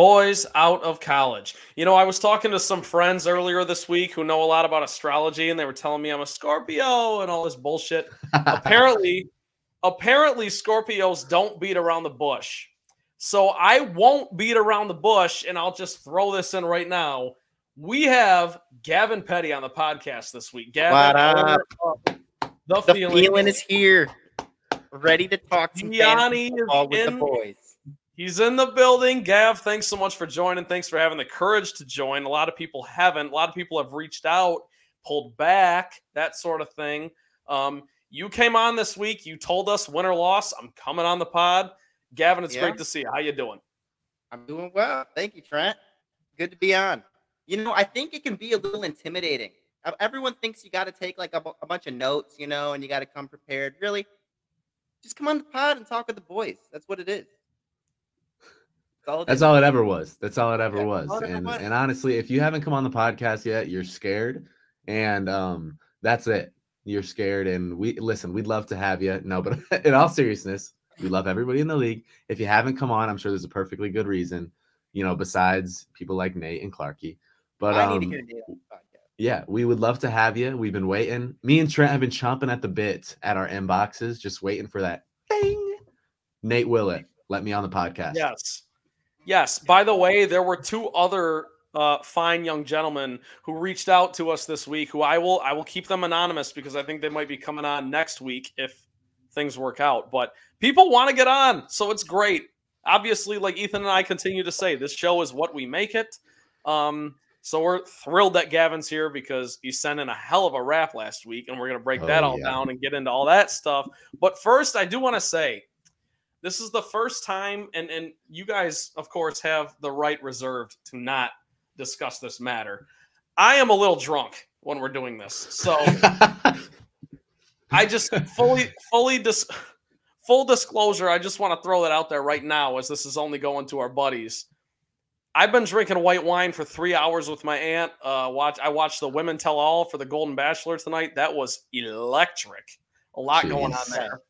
boys out of college. You know, I was talking to some friends earlier this week who know a lot about astrology, and they were telling me I'm a Scorpio and all this bullshit. apparently, apparently Scorpios don't beat around the bush. So I won't beat around the bush, and I'll just throw this in right now. We have Gavin Petty on the podcast this week. Gavin, the, The feeling, feeling is here. Ready to talk to Gianni is with the boys. He's in the building. Gav, thanks so much for joining. Thanks for having the courage to join. A lot of people haven't. A lot of people have reached out, pulled back, that sort of thing. Um, you came on this week. You told us win or loss. I'm coming on the pod. Gavin, it's Yeah. great to see you. How you doing? I'm doing well. Thank you, Trent. Good to be on. You know, I think it can be a little intimidating. Uh, Everyone thinks you got to take like a, a bunch of notes, you know, and you got to come prepared. Really, just come on the pod and talk with the boys. That's what it is. That's all it That's all it ever was. That's all it ever Yeah, was. it And was. and honestly, if you haven't come on the podcast yet, you're scared. And um, that's it. You're scared. And we listen, we'd love to have you. No, but in all seriousness, we love everybody in the league. If you haven't come on, I'm sure there's a perfectly good reason, you know, besides people like Nate and Clarky. But I um, need to hear Nate on yeah, we would love to have you. We've been waiting. Me and Trent have been chomping at the bit at our inboxes, just waiting for that thing. Nate Willett, let me on the podcast. Yes. Yes. By the way, there were two other uh, fine young gentlemen who reached out to us this week. Who I will I will keep them anonymous because I think they might be coming on next week if things work out. But people want to get on, so it's great. Obviously, like Ethan and I continue to say, this show is what we make it. Um, so we're thrilled that Gavin's here because he sent in a hell of a rap last week, and we're gonna break that Oh, all yeah. down and get into all that stuff. But first, I do want to say this is the first time and and you guys of course have the right reserved to not discuss this matter. I am a little drunk when we're doing this so i just fully fully dis- full disclosure i just want to throw that out there right now as this is only going to our buddies. I've been drinking white wine for three hours with my aunt uh watch i watched the women tell all for the golden bachelor tonight. That was electric. A lot going on there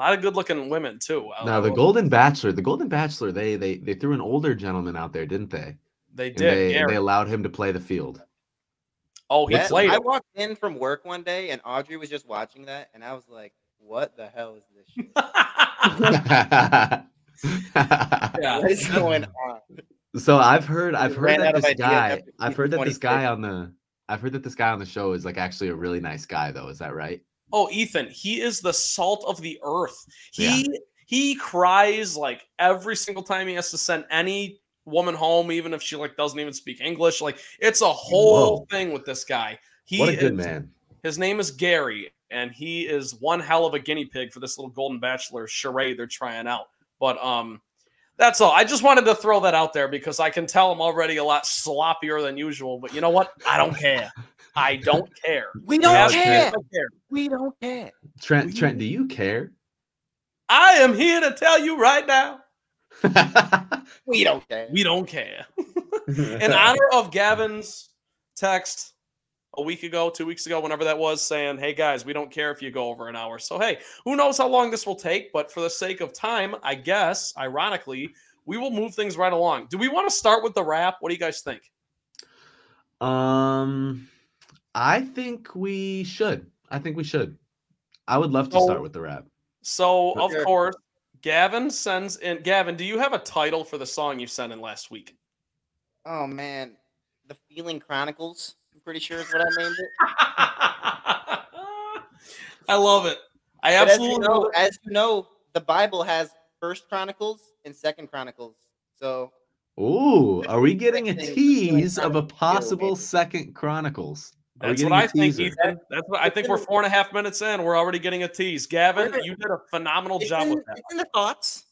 a lot of good looking women too. I- Now the will- Golden Bachelor, the Golden Bachelor, they they they threw an older gentleman out there, didn't they? they And did. they, Gary. they allowed him to play the field. oh, he Yeah, played. I walked in from work one day and Audrey was just watching that, and I was like, "What the hell is this shit? yeah. What is going on?" so I've heard I've heard that this guy I've heard that this guy on the I've heard that this guy on the show is like actually a really nice guy though. Is that right? Oh, Ethan, he is the salt of the earth. He he cries like every single time he has to send any woman home, even if she like doesn't even speak English. Like it's a whole Whoa. thing with this guy. He what a good is- man. His name is Gary, and he is one hell of a guinea pig for this little Golden Bachelor charade they're trying out. But um, that's all. I just wanted to throw that out there because I can tell I'm already a lot sloppier than usual. But you know what? I don't care. I don't care. We don't Ask care. me if care. We don't care. Trent Trent, do you care? I am here to tell you right now. We don't care. We don't care. In honor of Gavin's text a week ago, two weeks ago, whenever that was, saying, Hey guys, we don't care if you go over an hour. So, hey, who knows how long this will take, but for the sake of time, I guess, ironically, we will move things right along. Do we want to start with the rap? What do you guys think? um I think we should. I think we should. I would love to So- start with the rap. So, of Sure. course, Gavin sends in. Gavin, do you have a title for the song you sent in last week? Oh man, the Feeling Chronicles. I'm pretty sure is what I named it. I love it. I But as you absolutely know, as you know, the Bible has First Chronicles and Second Chronicles. So Ooh, are we getting a Thing for Feeling tease of a possible second Chronicles? Are we That's getting what a I think. Ethan. That's what I think. We're four and a half minutes in. We're already getting a tease. Gavin, you did a phenomenal it's job in, with that. it's in the thoughts,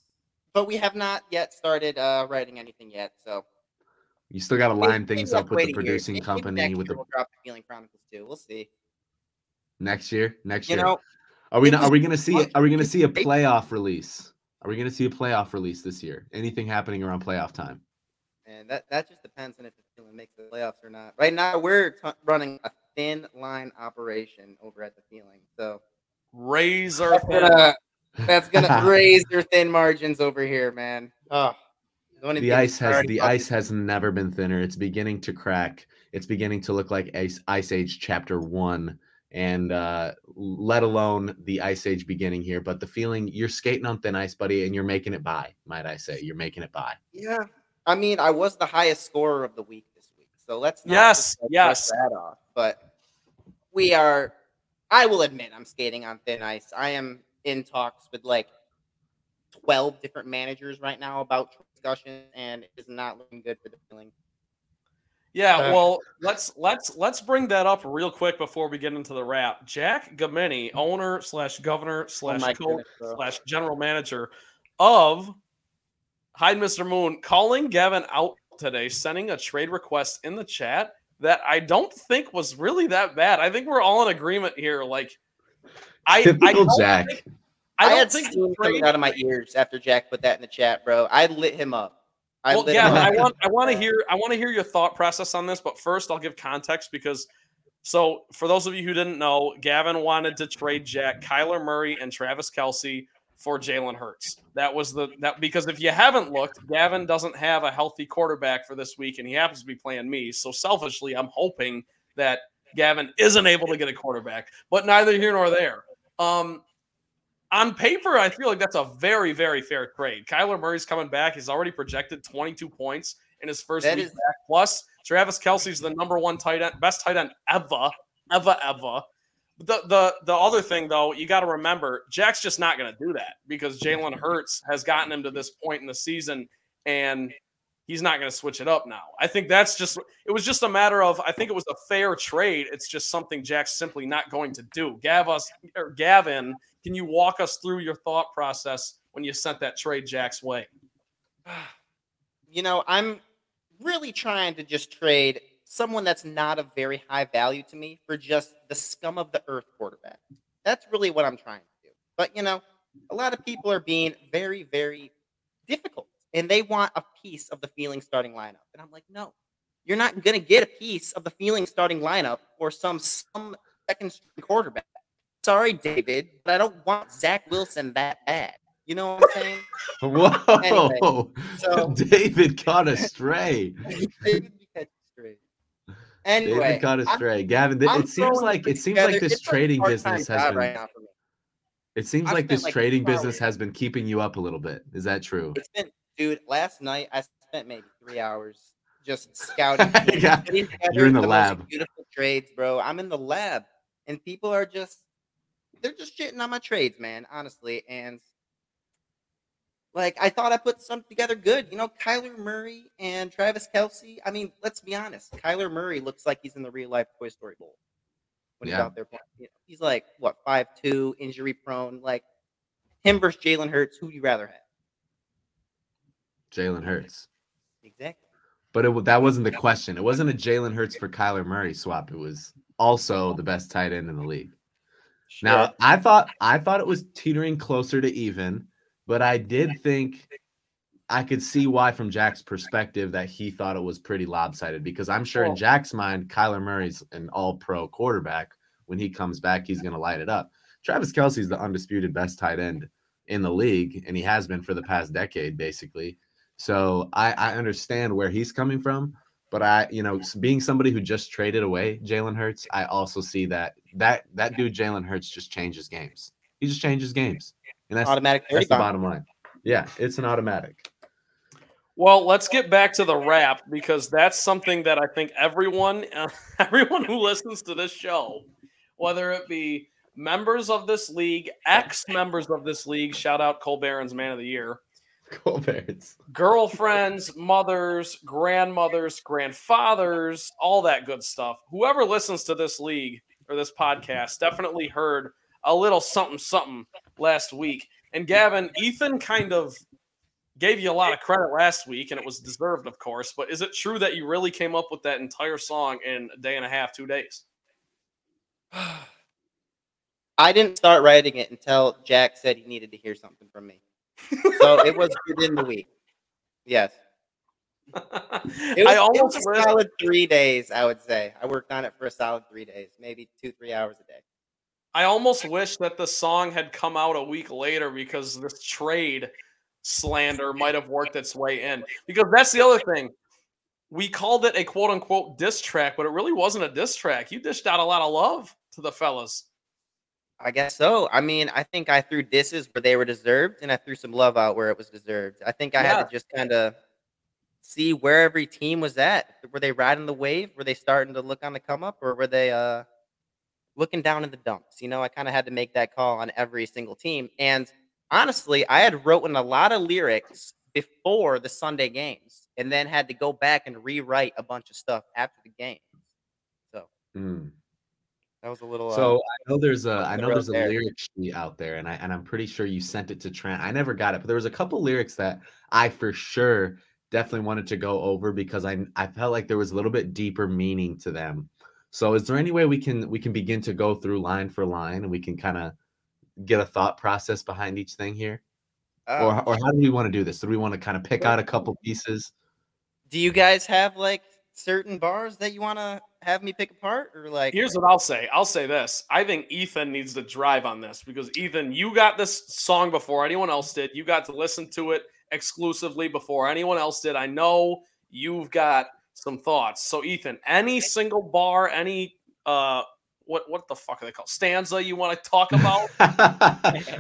but we have not yet started uh, writing anything yet. So You still got to line maybe things we'll up with the producing Maybe company with the we'll drop the Feeling Chronicles too. We'll see. next year. Next You year. know, are we not, are we going to see are we going to see a playoff release? Are we going to see a playoff release this year? Anything happening around playoff time? and that that just depends on if the Feeling makes the playoffs or not. Right now, we're t- running a thin line operation over at the Feeling, so Razor that's thin. gonna that's gonna raise your thin margins over here, man. Oh, The ice has the ice has never been thinner. It's beginning to crack. It's beginning to look like Ice, ice Age Chapter One, and uh, let alone the Ice Age beginning here. But the feeling you're skating on thin ice, buddy, and you're making it by. Might I say, you're making it by. Yeah, I mean, I was the highest scorer of the week this week, so let's yes, yes, that off. But we are. I will admit, I'm skating on thin ice. I am in talks with like 12 different managers right now about discussion, and it is not looking good for the feeling. Yeah, uh, well, let's let's let's bring that up real quick before we get into the wrap. Jack Gamini, owner slash governor oh slash coach slash general manager of Hide Mr. Moon, calling Gavin out today, sending a trade request in the chat that I don't think was really that bad. I think we're all in agreement here. Like, I, Typical I Jack. Think, I, I had steam coming out of my ears after Jack put that in the chat, bro. I lit him up. I well, yeah, I want I want to hear I want to hear your thought process on this, but first I'll give context because so for those of you who didn't know, Gavin wanted to trade Jack, Kyler Murray, and Travis Kelce for Jalen Hurts. That was the that because if you haven't looked, Gavin doesn't have a healthy quarterback for this week, and he happens to be playing me. So selfishly, I'm hoping that Gavin isn't able to get a quarterback, but neither here nor there. Um, on paper, I feel like that's a very, very fair trade. Kyler Murray's coming back. He's already projected 22 points in his first that week is- back. Plus, Travis Kelce's the number one tight end, best tight end ever, ever, ever. The the the other thing though, you got to remember, Jack's just not going to do that because Jalen Hurts has gotten him to this point in the season, and he's not going to switch it up now. I think that's just it was just a matter of I think it was a fair trade. It's just something Jack's simply not going to do. Gav us or Gavin, can you walk us through your thought process when you sent that trade Jack's way? You know, I'm really trying to just trade someone that's not of very high value to me for just the scum of the earth quarterback. That's really what I'm trying to do. But you know, a lot of people are being very, very difficult and they want a piece of the feeling starting lineup. And I'm like, no, you're not going to get a piece of the feeling starting lineup for some some second string quarterback. Sorry, David, but I don't want Zach Wilson that bad. You know what I'm saying? Whoa! Anyway, so, David caught astray. David Anyway, David caught stray. Gavin, it seems like it seems like this trading business has been. Right it seems I've like this like trading business has been keeping you up a little bit. Is that true? It's been dude, last night I spent maybe three hours just scouting. yeah. You're in the, the lab. Beautiful trades, bro. I'm in the lab, and people are just they're just shitting on my trades, man. Honestly, and like I thought I put something together good. You know, Kyler Murray and Travis Kelce. I mean, let's be honest. Kyler Murray looks like he's in the real life Toy Story Bowl when yeah. he's out there playing. You know, he's like what five two, injury prone. Like him versus Jalen Hurts. Who would you rather have? Jalen Hurts. Exactly. But it, that wasn't the question. It wasn't a Jalen Hurts for Kyler Murray swap. It was also the best tight end in the league. Sure. Now, I thought I thought it was teetering closer to even, but I did think I could see why from Jack's perspective that he thought it was pretty lopsided because I'm sure in Jack's mind, Kyler Murray's an all-pro quarterback. When he comes back, he's going to light it up. Travis Kelce's the undisputed best tight end in the league, and he has been for the past decade, basically. So I, I understand where he's coming from, but I, you know, being somebody who just traded away Jalen Hurts, I also see that that that dude Jalen Hurts just changes games. He just changes games, and that's automatic. That's the bottom line. Yeah, it's an automatic. Well, let's get back to the wrap because that's something that I think everyone, uh, everyone who listens to this show, whether it be members of this league, ex members of this league, shout out Cole Barron's Man of the Year, Colbert's. Girlfriends, mothers, grandmothers, grandfathers, all that good stuff. Whoever listens to this league or this podcast definitely heard a little something something last week. And Gavin, Ethan kind of gave you a lot of credit last week, and it was deserved, of course. But is it true that you really came up with that entire song in a day and a half, two days? I didn't start writing it until Jack said he needed to hear something from me so it was within the week. Yes. Was, I almost it was a solid three days, I would say. I worked on it for a solid three days, maybe two, three hours a day. I almost wish that the song had come out a week later because this trade slander might have worked its way in because that's the other thing. We called it a quote unquote diss track, but it really wasn't a diss track. You dished out a lot of love to the fellas. I guess so. I mean, I think I threw disses where they were deserved, and I threw some love out where it was deserved. I think I Yeah. had to just kind of see where every team was at. Were they riding the wave? Were they starting to look on the come up, or were they uh looking down in the dumps? You know, I kind of had to make that call on every single team. And honestly, I had written a lot of lyrics before the Sunday games, and then had to go back and rewrite a bunch of stuff after the game. So Mm. that was a little. So uh, I know there's a I know there's a there. lyric sheet out there, and I and I'm pretty sure you sent it to Trent. I never got it, but there was a couple lyrics that I for sure definitely wanted to go over because I I felt like there was a little bit deeper meaning to them. So is there any way we can we can begin to go through line for line and we can kind of get a thought process behind each thing here? uh, or or how do we want to do this? Do we want to kind of pick out a couple pieces? do you guys have like certain bars that you want to have me pick apart or like Here's what I'll say. I'll say this. I think Ethan needs to drive on this because Ethan, you got this song before anyone else did. You got to listen to it exclusively before anyone else did. I know you've got some thoughts. So Ethan, any single bar, any uh what what the fuck are they called? Stanza you want to talk about?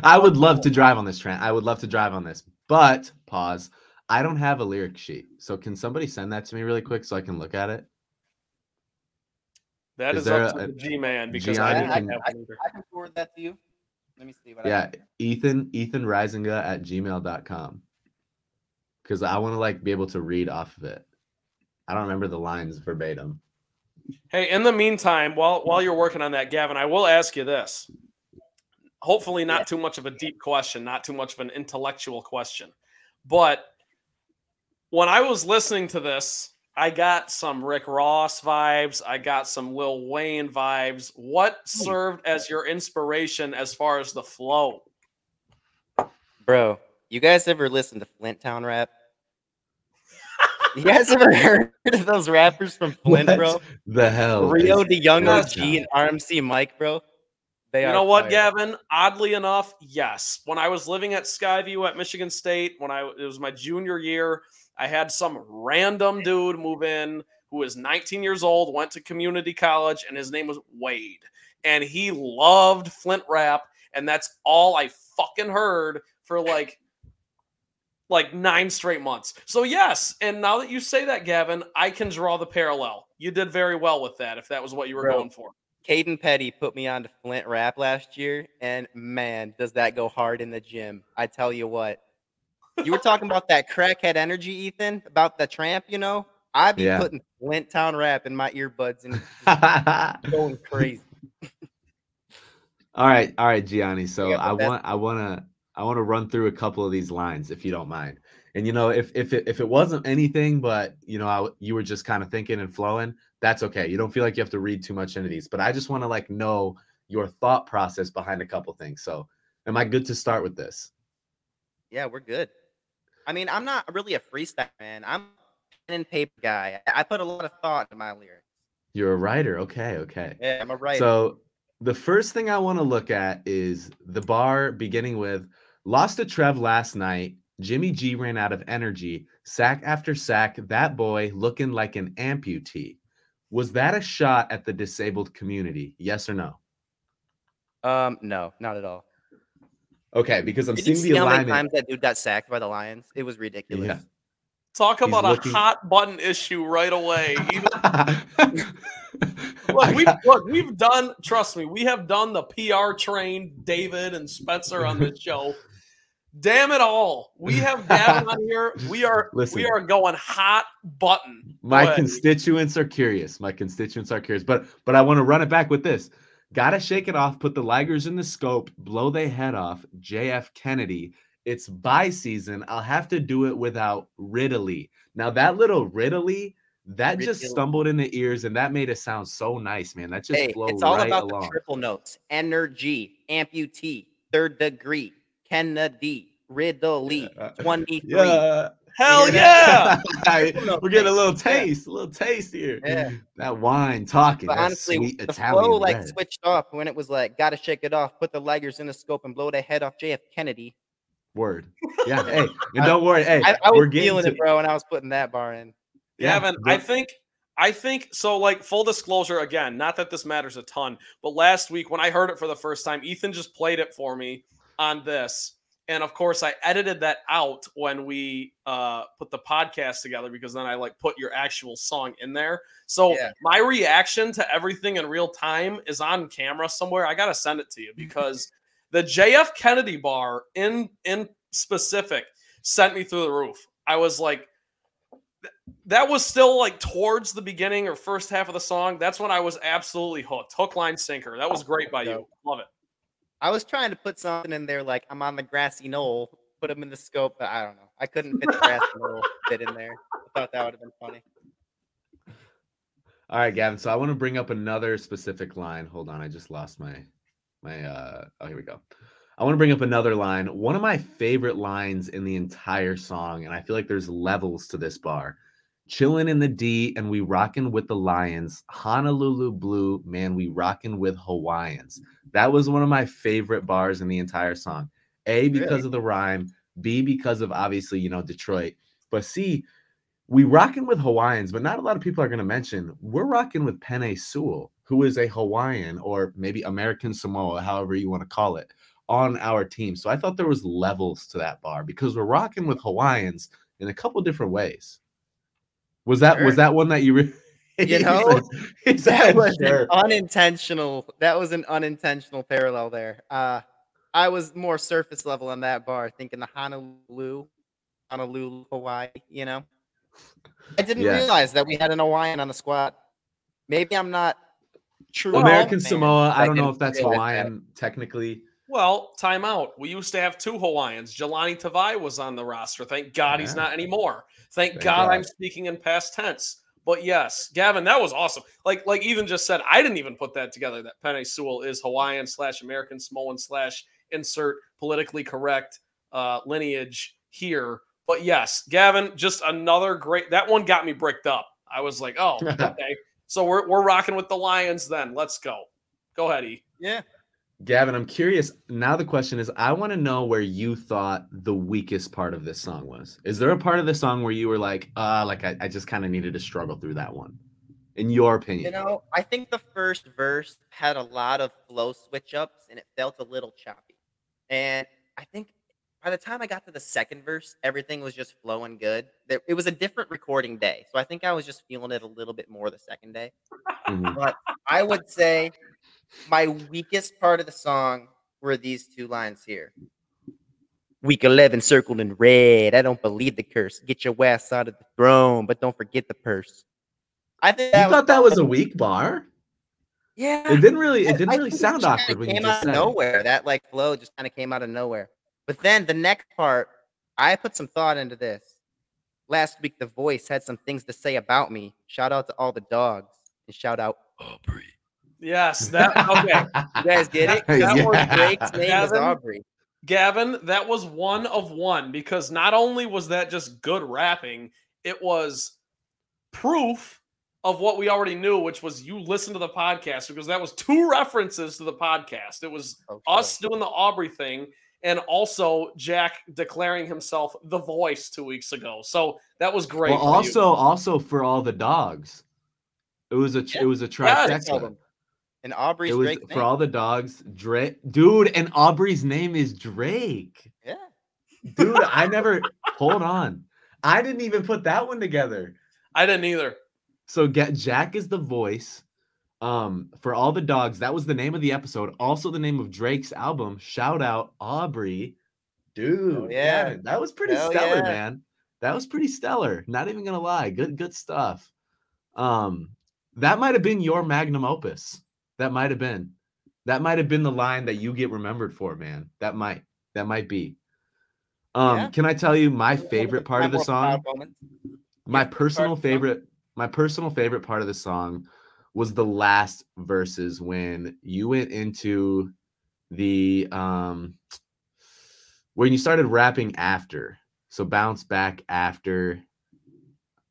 I would love to drive on this, Trent. I would love to drive on this, but pause. I don't have a lyric sheet, so can somebody send that to me really quick so I can look at it? That Is is, there up to a- the G man because Gianni I didn't can- have one. I can forward that to you. Let me see what I Yeah, have. Ethan, Ethan Risinga at gmail.com. Because I want to like be able to read off of it. I don't remember the lines verbatim. Hey, in the meantime, while while you're working on that, Gavin, I will ask you this. Hopefully, not Yeah. too much of a deep question, not too much of an intellectual question. But when I was listening to this, I got some Rick Ross vibes. I got some Lil Wayne vibes. What hmm. served as your inspiration as far as the flow? Bro, you guys ever listen to Flint Town rap? You guys ever heard of those rappers from Flint, What bro? The hell. Rio is the Young Flint OG and RMC Mike, bro. They You are know what, fire. Gavin? Oddly enough, yes. When I was living at Skyview at Michigan State, when I it was my junior year, I had some random dude move in who was 19 years old, went to community college, and his name was Wade. And he loved Flint rap, and that's all I fucking heard for like like nine straight months. So yes, and now that you say that, Gavin, I can draw the parallel. You did very well with that, if that was what you were Bro. going for. Caden Petty put me on to Flint rap last year, and man, does that go hard in the gym. I tell you what. You were talking about that crackhead energy, Ethan, about the tramp, you know? I'd be Yeah. putting Flint Town rap in my earbuds and just going crazy. all right, all right, Gianni. So got I want I want to I want to run through a couple of these lines if you don't mind. And you know, if if it, if it wasn't anything but, you know, I, you were just kind of thinking and flowing, that's okay. You don't feel like you have to read too much into these, but I just want to like know your thought process behind a couple things. So, am I good to start with this? Yeah, we're good. I mean, I'm not really a freestyle man. I'm pen and paper guy. I put a lot of thought in my lyrics. You're a writer. Okay, okay. Yeah, I'm a writer. So the first thing I want to look at is the bar beginning with lost to Trev last night. Jimmy G ran out of energy, sack after sack. That boy looking like an amputee. Was that a shot at the disabled community? Yes or no? um, no, not at all. Okay, because I'm Did you seeing see the how many times that dude got sacked by the Lions? It was ridiculous. Yeah. Talk He's about looking- a hot button issue right away. Even Look, we've, look, we've done, trust me, we have done the PR train, David and Spencer on this show. Damn it all. We have Gavin on here. We are Listen. we are going hot button. my Go ahead. constituents are curious. My constituents are curious, but but I want to run it back with this. Gotta shake it off. Put the Ligers in the scope. Blow their head off. JF Kennedy. It's bye season. I'll have to do it without Ridley. Now that little Ridley, that just stumbled in the ears, and that made it sound so nice, man. That just Hey, flowed it's all right about along. the triple notes: energy, amputee, third degree, Kennedy, Ridley, Uh, twenty-three. Yeah. Hell Hear yeah. We're getting a little Yeah. taste, a little taste here. Yeah. That wine talking. But that honestly, sweet the Italian flow like switched off when it was like, gotta shake it off, put the Ligers in the scope and blow their head off JF Kennedy. Word. Yeah. Hey, and don't worry. Hey, I, I we're was feeling to, it, bro, and I was putting that bar in. Yeah, Gavin, but- I think I think so like full disclosure again, not that this matters a ton, but last week when I heard it for the first time, Ethan just played it for me on this. And of course I edited that out when we uh put the podcast together because then I like put your actual song in there. So Yeah. my reaction to everything in real time is on camera somewhere. I got to send it to you because the JF Kennedy bar in in specific sent me through the roof. I was like that was still like towards the beginning or first half of the song. That's when I was absolutely hooked. Hook, line, sinker. That was great by you. Love it. I was trying to put something in there like I'm on the grassy knoll, put them in the scope, but I don't know. I couldn't fit the grassy knoll bit in there. I thought that would have been funny. All right, Gavin. So I want to bring up another specific line. Hold on, I just lost my my uh oh here we go. I want to bring up another line. One of my favorite lines in the entire song, and I feel like there's levels to this bar. Chilling in the D and we rocking with the Lions. Honolulu Blue, man, we rocking with Hawaiians. That was one of my favorite bars in the entire song. A because Really? of the rhyme, B because of obviously, you know, Detroit. But C, we rocking with Hawaiians, but not a lot of people are going to mention we're rocking with Penei Sewell, who is a Hawaiian or maybe American Samoa, however you want to call it, on our team. So I thought there was levels to that bar because we're rocking with Hawaiians in a couple different ways. Was that was that one that you? Re- You know, said- That was "Sure." unintentional. That was an unintentional parallel there. Uh, I was more surface level on that bar, thinking the Honolulu, Honolulu, Hawaii. You know, I didn't Yeah. realize that we had an Hawaiian on the squad. Maybe I'm not true. American man, Samoa. I don't know if that's realize that. Hawaiian technically. Well, time out. We used to have two Hawaiians. Jahlani Tavai was on the roster. Thank God he's not anymore. Thank, Thank God, I'm speaking in past tense. But yes, Gavin, that was awesome. Like like Ethan just said, I didn't even put that together. That Penei Sewell is Hawaiian slash American Samoan slash insert politically correct uh, lineage here. But yes, Gavin, just another great. That one got me bricked up. I was like, oh, okay. So we're we're rocking with the Lions then. Let's go. Go ahead, E. Yeah. Gavin, I'm curious. Now the question is, I want to know where you thought the weakest part of this song was. Is there a part of the song where you were like, uh, like I, I just kind of needed to struggle through that one? In your opinion. You know, I think the first verse had a lot of flow switch ups and it felt a little choppy. And I think by the time I got to the second verse, everything was just flowing good. It was a different recording day. So I think I was just feeling it a little bit more the second day. Mhm. But I would say my weakest part of the song were these two lines here. Week 11 circled in red. I don't believe the curse. Get your ass out of the throne, but don't forget the purse. I think You thought that was a weak bar? yeah. It didn't really. It didn't I really sound awkward when you came out of nowhere. That like flow just kind of came out of nowhere. But then the next part, I put some thought into this. Last week, the voice had some things to say about me. Shout out to all the dogs and shout out Aubrey. Yes, that okay. You guys get it? 'Cause Yeah. was Drake's name is Gavin? Aubrey. Gavin, that was one of one because not only was that just good rapping, it was proof of what we already knew, which was you listen to the podcast because that was two references to the podcast. It was Oh, us doing the Aubrey thing and also Jack declaring himself the voice two weeks ago. So that was great. Well, for you. also, also for all the dogs, it was a Yeah. it was a Yeah, Drake trifecta. Him. And Aubrey's It was Drake's for name. all the dogs. Drake, dude, and Aubrey's name is Drake. yeah. Dude, I never. hold on, I didn't even put that one together. I didn't either. So get Jack is the voice. Um, for all the dogs, that was the name of the episode. Also, the name of Drake's album. Shout out Aubrey, dude. yeah. that was pretty Hell stellar, yeah. man. That was pretty stellar. Not even gonna lie, good, good stuff. Um, that might have been your magnum opus. That might have been. That might have been the line that you get remembered for, man. That might. That might be. Um, Yeah. can I tell you my favorite part of the song? my Yeah, which part personal of the song? favorite my personal favorite part of the song was the last verses when you went into the um when you started rapping after so bounce back after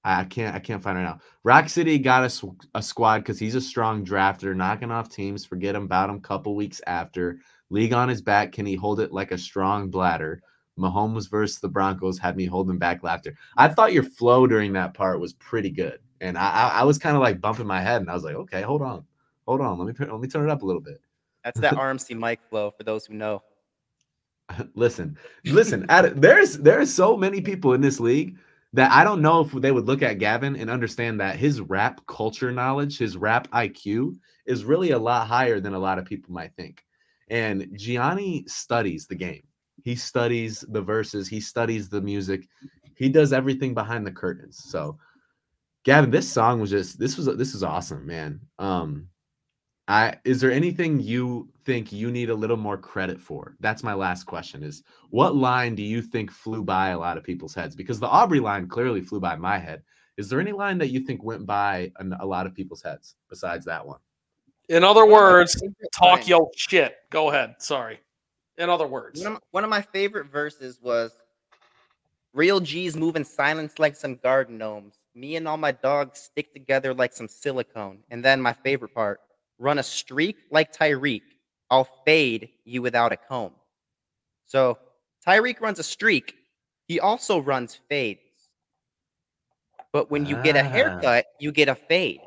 i can't i can't find it now rock city got a, sw- a squad because he's a strong drafter knocking off teams forget him about him couple weeks after league on his back can he hold it like a strong bladder Mahomes versus the Broncos had me holding back laughter. I thought your flow during that part was pretty good, and I I, I was kind of like bumping my head, and I was like, okay, hold on, hold on, let me let me turn it up a little bit. That's that RMC Mike flow for those who know. listen, listen. At, there's there's so many people in this league that I don't know if they would look at Gavin and understand that his rap culture knowledge, his rap IQ, is really a lot higher than a lot of people might think. And Gianni studies the game. He studies the verses. He studies the music. He does everything behind the curtains. So, Gavin, this song was just this was this is awesome, man. Um, I is there anything you think you need a little more credit for? That's my last question. Is what line do you think flew by a lot of people's heads? Because the Aubrey line clearly flew by my head. Is there any line that you think went by a, a lot of people's heads besides that one? In other words, talk your shit. Go ahead. Sorry. In other words, one of, my, one of my favorite verses was Real G's moving silence like some garden gnomes. Me and all my dogs stick together like some silicone. And then my favorite part run a streak like Tyreek. I'll fade you without a comb. So Tyreek runs a streak. He also runs fades. But when you get a Ah. haircut, you get a fade.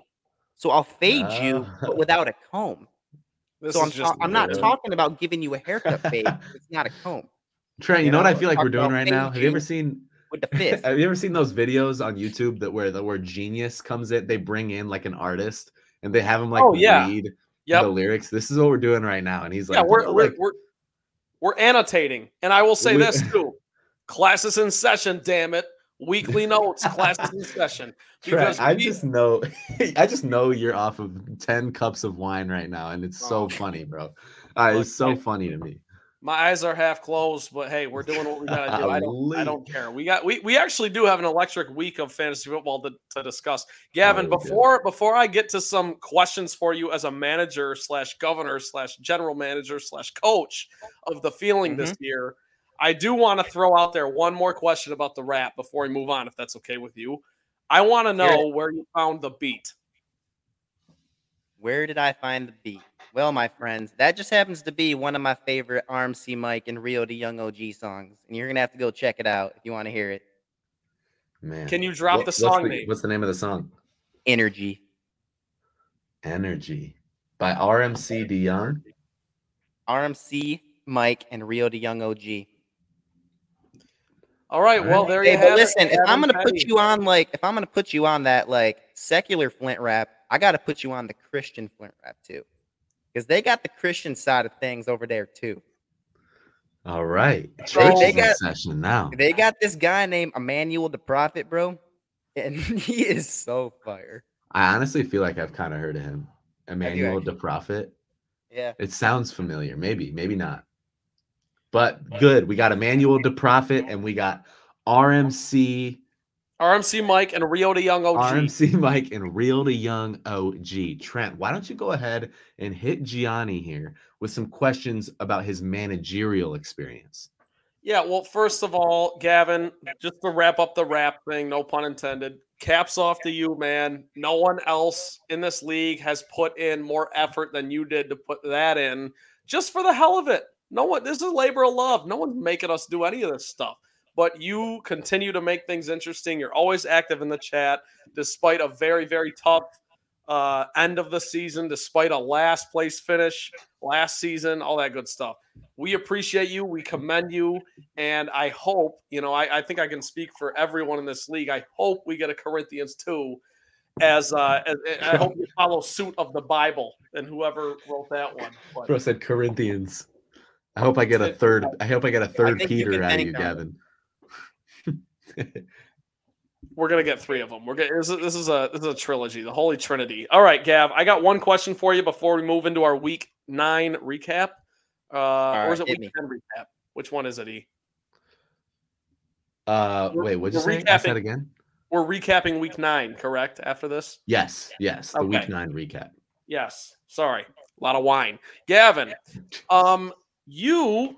So I'll fade you, Ah. but without a comb. this so I'm, just ta- I'm not talking about giving you a haircut fade. it's not a comb Trent, you, You know, what I feel like we're doing right now? Have you ever seen with the fist. Have you ever seen those videos on YouTube that where the where genius comes in? They bring in like an artist and they have him like Oh, yeah. read Yep. the lyrics. This is what we're doing right now, and he's like, yeah, we're, "Oh, we're, like, we're we're annotating, and I will say We- this too: classes in session. Damn it, weekly notes, classes in session. Trent, I we- just know, I just know you're off of ten cups of wine right now, and it's so Oh. funny, bro. Uh, it's so funny to me. My eyes are half closed, but hey, we're doing what we gotta do. I don't, I don't care. We got, we, we actually do have an electric week of fantasy football to, to discuss. Gavin, Oh, we do. before before I get to some questions for you as a manager slash governor slash general manager slash coach of the feeling this Mm-hmm. year, I do want to throw out there one more question about the rap before we move on, if that's okay with you. I want to Hear know where you found the beat. Where did I find the beat? Well, my friends, that just happens to be one of my favorite RMC Mike and Rio Da Yung OG songs. And you're going to have to go check it out if you want to hear it. Man, Can you drop What- the what's song the- name? What's the name of the song? Energy. Energy by RMC DeYoung. RMC Mike and Rio Da Yung OG. All right, well there Hey, you but listen, it. if I'm gonna put you on like, if I'm gonna put you on that like secular Flint rap, I gotta put you on the Christian Flint rap too, because they got the Christian side of things over there too. All right, They- church they is in got- session now. They got this guy named Emmanuel the Prophet, bro, and he is so fire. I honestly feel like I've kind of heard of him. Emmanuel the Prophet. Yeah, It sounds familiar. Maybe, maybe not. But good. We got Emmanuel the Prophet and we got RMC, RMC Mike and Rio Da Yung OG. RMC Mike and Real to Young OG. Trent, why don't you go ahead and hit Gianni here with some questions about his managerial experience? Yeah, well, first of all, Gavin, just to wrap up the rap thing, no pun intended. Caps off to you, man. No one else in this league has put in more effort than you did to put that in, just for the hell of it. No one. This is labor of love. No one's making us do any of this stuff. But you continue to make things interesting. You're always active in the chat, despite a very, very tough uh, end of the season, despite a last place finish last season, all that good stuff. We appreciate you. We commend you. And I hope, you know, I, I think I can speak for everyone in this league. I hope we get a Corinthians 2 as, uh, as I hope you follow suit of the Bible and whoever wrote that one. But Bro said Corinthians. I hope I get a third. I hope I get a third think Peter out of you, them. Gavin. We're gonna get three of them. We're gonna, this, is, this is a this is a trilogy, the Holy Trinity. All right, Gav, I got one question for you before we move into our week nine recap. Uh, or is it week me. ten recap? Which one is it? E? Uh, We're- wait, what'd you say? Ask that again. We're recapping week nine, correct? After this. Yes, yes. The week nine recap. Yes. Sorry. A lot of wine. Gavin, um, you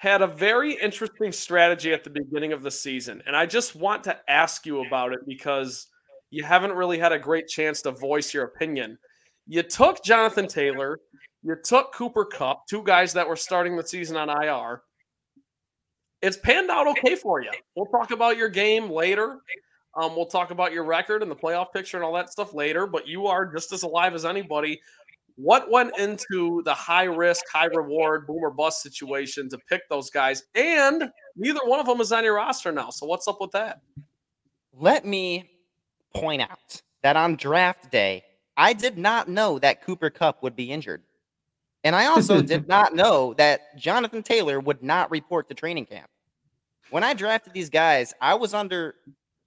had a very interesting strategy at the beginning of the season. And I just want to ask you about it because you haven't really had a great chance to voice your opinion. You took Jonathan Taylor, you took Cooper Kupp, two guys that were starting the season on IR, it's panned out okay for you. We'll talk about your game later. Um, we'll talk about your record and the playoff picture and all that stuff later. But you are just as alive as anybody. What went into the high risk, high reward, boomer bust situation to pick those guys? And neither one of them is on your roster now. So what's up with that? Let me point out that on draft day, I did not know that Cooper Kupp would be injured. And I also did not know that Jonathan Taylor would not report to training camp. When I drafted these guys, I was under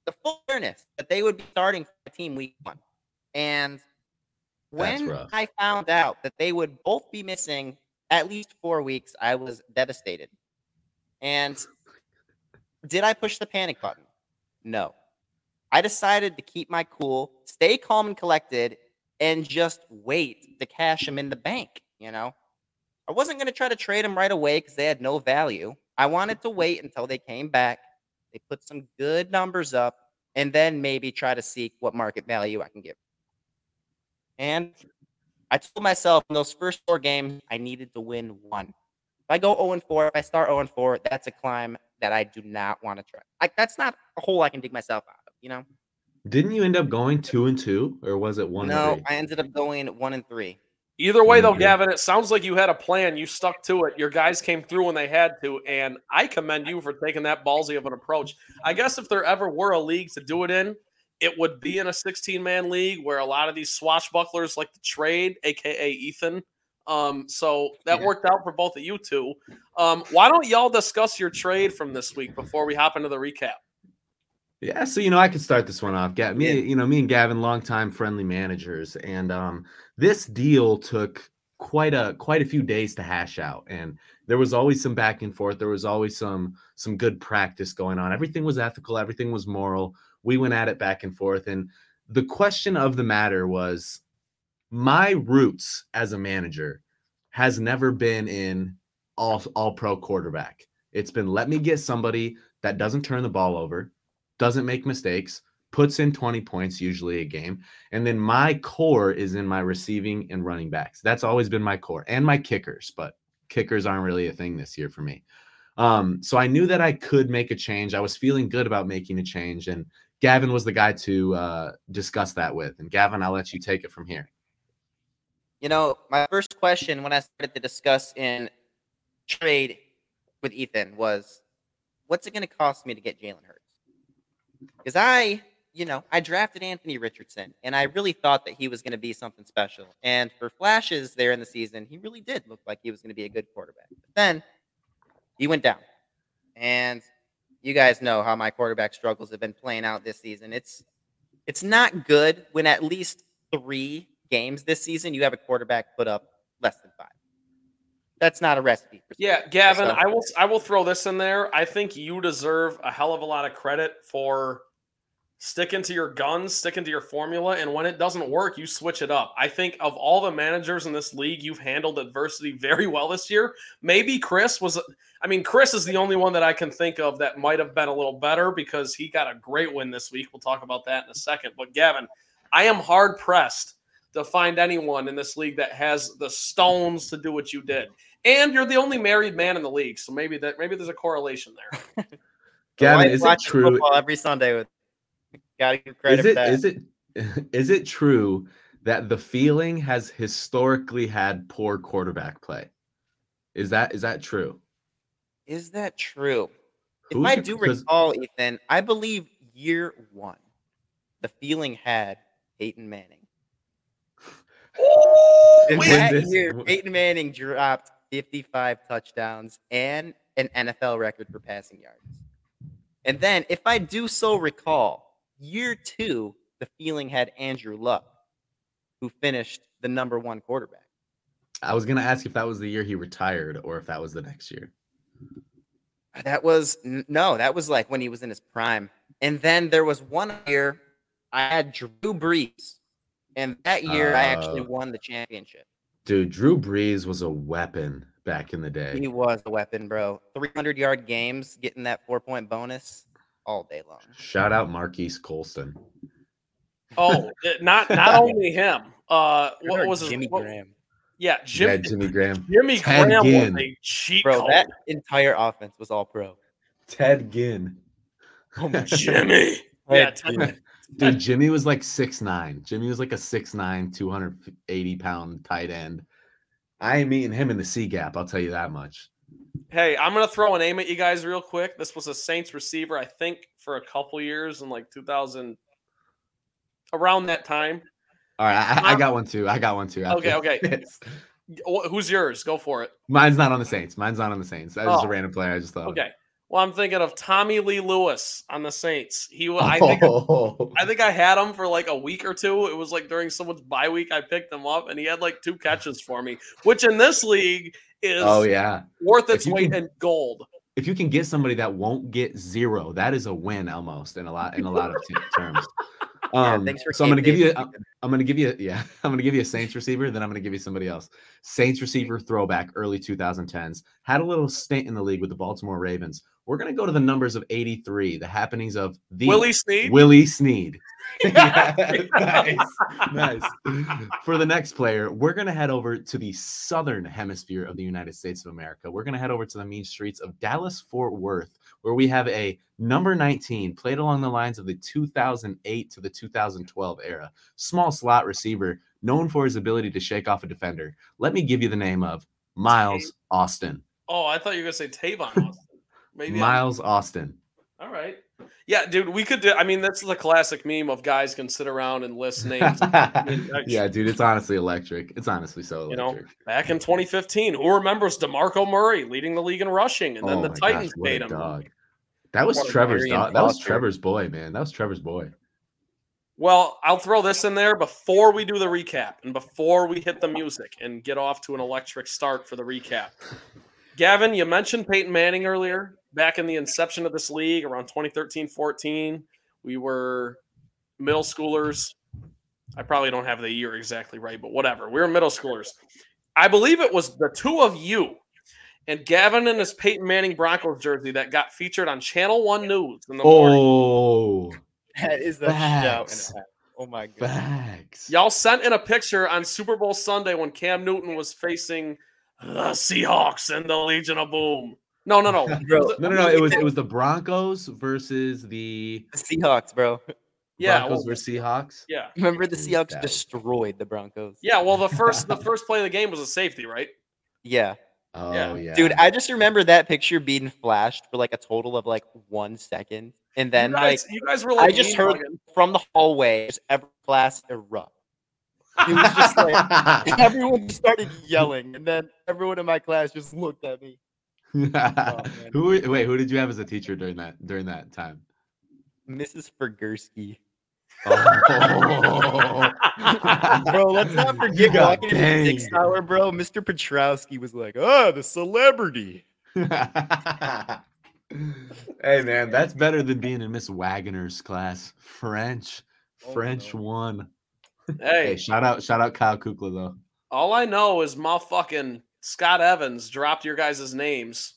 the full awareness that they would be starting for team week one. And when I found out that they would both be missing at least four weeks, I was devastated. And did I push the panic button? No. I decided to keep my cool, stay calm and collected, and just wait to cash them in the bank. You know, I wasn't going to try to trade them right away because they had no value. I wanted to wait until they came back. They put some good numbers up, and then maybe try to seek what market value I can give. And I told myself in those first four games, I needed to win one. If I go 0 4, if I start 0 4, that's a climb that I do not want to try. Like that's not a hole I can dig myself out of, you know? Didn't you end up going two and two, or was it one? No, I ended up going one and three. Either way, though, Gavin, it sounds like you had a plan. You stuck to it. Your guys came through when they had to, and I commend you for taking that ballsy of an approach. I guess if there ever were a league to do it in, it would be in a 16 man league where a lot of these swashbucklers like the trade, aka Ethan. Um, so that yeah. worked out for both of you two. Um, why don't y'all discuss your trade from this week before we hop into the recap? Yeah, so you know, I could start this one off. Get me, you know, me and Gavin, longtime friendly managers, and um, this deal took quite a quite a few days to hash out, and there was always some back and forth. There was always some some good practice going on. Everything was ethical. Everything was moral. We went at it back and forth, and the question of the matter was, my roots as a manager has never been in all all pro quarterback. It's been let me get somebody that doesn't turn the ball over doesn't make mistakes, puts in 20 points usually a game. And then my core is in my receiving and running backs. That's always been my core and my kickers, but kickers aren't really a thing this year for me. Um, so I knew that I could make a change. I was feeling good about making a change. And Gavin was the guy to uh, discuss that with. And Gavin, I'll let you take it from here. You know, my first question when I started to discuss in trade with Ethan was, what's it going to cost me to get Jalen Hurts? because I, you know, I drafted Anthony Richardson and I really thought that he was going to be something special. And for flashes there in the season, he really did look like he was going to be a good quarterback. But then he went down. And you guys know how my quarterback struggles have been playing out this season. It's it's not good when at least 3 games this season you have a quarterback put up less than 5 that's not a recipe. yeah, Gavin, I will I will throw this in there. I think you deserve a hell of a lot of credit for sticking to your guns, sticking to your formula, and when it doesn't work, you switch it up. I think of all the managers in this league, you've handled adversity very well this year. Maybe Chris was I mean, Chris is the only one that I can think of that might have been a little better because he got a great win this week. We'll talk about that in a second. But Gavin, I am hard pressed to find anyone in this league that has the stones to do what you did and you're the only married man in the league, so maybe that maybe there's a correlation there. Gavin, is it true? Every Sunday with gotta give credit. Is it is it is it true that the feeling has historically had poor quarterback play? Is that is that true? Is that true? Who's if I do recall, Ethan, I believe year one, the feeling had Peyton Manning. In that year, Peyton Manning dropped 55 touchdowns and an NFL record for passing yards. And then, if I do so recall, year two, the feeling had Andrew Luck, who finished the number one quarterback. I was going to ask if that was the year he retired or if that was the next year. That was no, that was like when he was in his prime. And then there was one year I had Drew Brees, and that year uh, I actually oh. won the championship. Dude, Drew Brees was a weapon back in the day. He was a weapon, bro. 300 yard games, getting that four point bonus all day long. Shout out Marques Colston. Oh, not not only him. Uh, what was his, Jimmy what, Graham? Yeah, Jim, yeah, Jimmy Graham. Jimmy Ted Graham Ginn. was a cheat bro. code. That entire offense was all pro. Ted Ginn. Oh my Jimmy. Yeah, Ted- Dude, Jimmy was like six nine. Jimmy was like a 6'9, 280 pound tight end. I ain't meeting him in the C gap, I'll tell you that much. Hey, I'm gonna throw a name at you guys real quick. This was a Saints receiver, I think, for a couple years in like 2000, around that time. All right, I, I got one too. I got one too. Okay, okay. this. Who's yours? Go for it. Mine's not on the Saints. Mine's not on the Saints. That was just Oh. a random player. I just thought. Okay. Well, I'm thinking of Tommylee Lewis on the Saints. He, I think, Oh. I think I had him for like a week or two. It was like during someone's bye week, I picked him up, and he had like two catches for me, which in this league is oh yeah. worth its weight can- in gold. If you can get somebody that won't get zero, that is a win almost in a lot in a lot of t- terms. Yeah, Um, for so I'm gonna give you. I'm, I'm gonna give you. Yeah, I'm gonna give you a Saints receiver. Then I'm gonna give you somebody else. Saints receiver throwback, early 2010s. Had a little stint in the league with the Baltimore Ravens. We're gonna go to the numbers of 83, the happenings of the Willie Snead. Willie Snead. Yeah, nice, nice. For the next player, we're gonna head over to the southern hemisphere of the United States of America. We're gonna head over to the mean streets of Dallas Fort Worth, where we have a number 19 played along the lines of the 2008 to the 2012 era. Small slot receiver, known for his ability to shake off a defender. Let me give you the name of Miles Austin. Oh, I thought you were gonna say Tavon Austin. Maybe I'm- Miles Austin. All right. Yeah, dude, we could do. I mean, this is a classic meme of guys can sit around and list names. mean, yeah, dude, it's honestly electric. It's honestly so electric. You know. Back in 2015, who remembers DeMarco Murray leading the league in rushing, and then Oh the Titans gosh, paid him. dog. That was What Trevor's dog. That was Trevor's boy, man. That was Trevor's boy. Well, I'll throw this in there before we do the recap and before we hit the music and get off to an electric start for the recap. Gavin, you mentioned Peyton Manning earlier. Back in the inception of this league around 2013 14, we were middle schoolers. I probably don't have the year exactly right, but whatever. We were middle schoolers. I believe it was the two of you and Gavin in his Peyton Manning Broncos jersey that got featured on Channel One News in the morning. Oh, That is a shout. Facts. half. Oh my god. facts. Y'all sent in a picture on Super Bowl Sunday when Cam Newton was facing the Seahawks and the Legion of Boom. No, no, no. Bro, No, no, no. It was it was the Broncos versus the the Seahawks, bro. Yeah, Broncos well, versus Seahawks. yeah, Remember the Seahawks that- destroyed the Broncos. yeah. Well, the first the first play of the game was a safety, right? Yeah. Oh Yeah. yeah, Dude, I just remember that picture being flashed for like a total of like one second. And then you like you guys were like, I just heard mugging. from the hallway, just every class erupt. It was just like everyone started yelling, and then everyone in my class just looked at me. Oh, man. who wait? Who did you have as a teacher during that during that time? Mrs. Fergursky. Oh. Bro, let's not forget walking the six hour, bro. Mr. Petrowski was like, oh, the celebrity. hey man, that's better than being in Miss Wagner's class. French, Oh, French no. one. Hey, Hey, shout out, shout out Kyle Kukla though. all I know is motherfucking Scott Evans dropped your guys' names,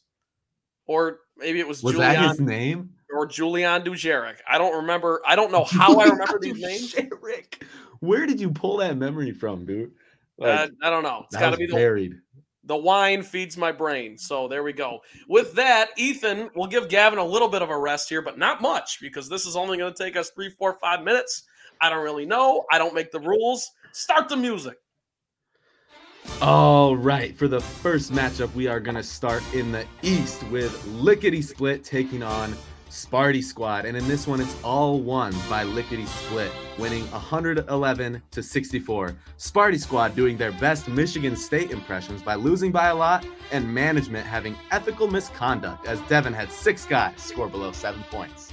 or maybe it was, Was Julian that his name? or Julian Dujeric. I don't remember. I don't know how I remember these names. Rick, where did you pull that memory from, dude? Uh, I don't know. It's got to be the buried. The wine feeds my brain. So there we go. With that, Ethan, we'll give Gavin a little bit of a rest here, but not much because this is only going to take us three, four, five minutes. I don't really know. I don't make the rules. Start the music. All right, for the first matchup, we are going to start in the East with Lickety Split taking on Sparty Squad. And in this one, it's all ones by Lickety Split, winning 111 to 64. Sparty Squad doing their best Michigan State impressions by losing by a lot, and management having ethical misconduct as Devin had six guys score below seven points.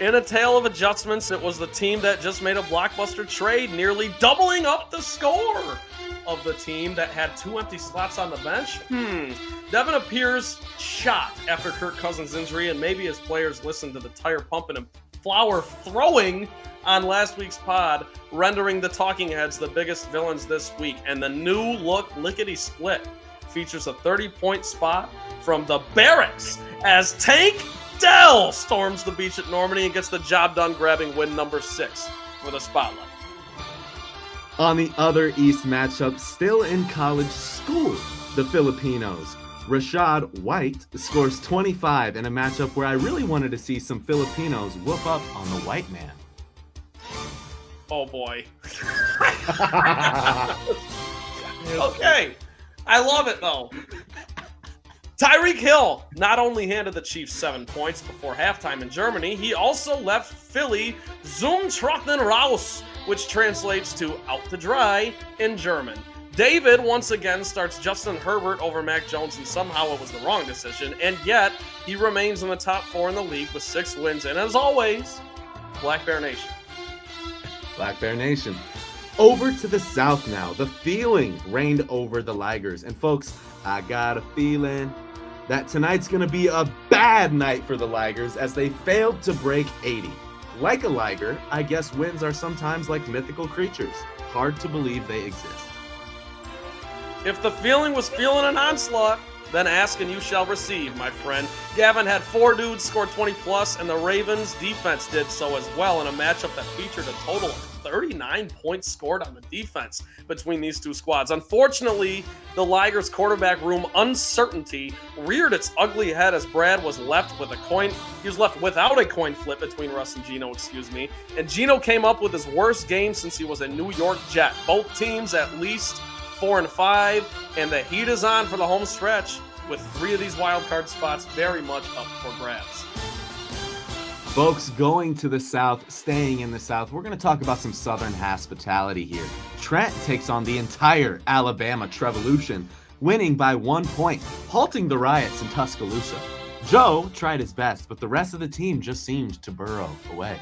In a tale of adjustments, it was the team that just made a blockbuster trade, nearly doubling up the score of the team that had two empty slots on the bench. Hmm. Devin appears shocked after Kirk Cousins' injury, and maybe his players listened to the tire pumping and flower throwing on last week's pod, rendering the talking heads the biggest villains this week. And the new look lickety split features a 30 point spot from the barracks as Tank Dell storms the beach at Normandy and gets the job done, grabbing win number six for the spotlight. On the other East matchup, still in college school, the Filipinos Rachaad White scores 25 in a matchup where I really wanted to see some Filipinos whoop up on the white man. Oh boy. okay. I love it though. Tyreek Hill not only handed the Chiefs seven points before halftime in Germany, he also left Philly zum Trocknen raus, which translates to out to dry in German. David once again starts Justin Herbert over Mac Jones, and somehow it was the wrong decision, and yet he remains in the top four in the league with six wins, and as always, Black Bear Nation. Black Bear Nation. Over to the south now. The feeling reigned over the Ligers. And folks, I got a feeling that tonight's going to be a bad night for the Ligers as they failed to break 80. Like a Liger, I guess wins are sometimes like mythical creatures. Hard to believe they exist. If the feeling was feeling an onslaught, then ask and you shall receive, my friend. Gavin had four dudes score 20 plus, and the Ravens defense did so as well in a matchup that featured a total of 39 points scored on the defense between these two squads. Unfortunately, the Ligers quarterback room uncertainty reared its ugly head as Brad was left with a coin. He was left without a coin flip between Russ and Gino, excuse me. And Gino came up with his worst game since he was a New York Jet. Both teams at least four and five, and the heat is on for the home stretch with three of these wild card spots very much up for grabs. Folks, going to the South, staying in the South, we're going to talk about some Southern hospitality here. Trent takes on the entire Alabama Trevolution, winning by one point, halting the riots in Tuscaloosa. Joe tried his best, but the rest of the team just seemed to burrow away.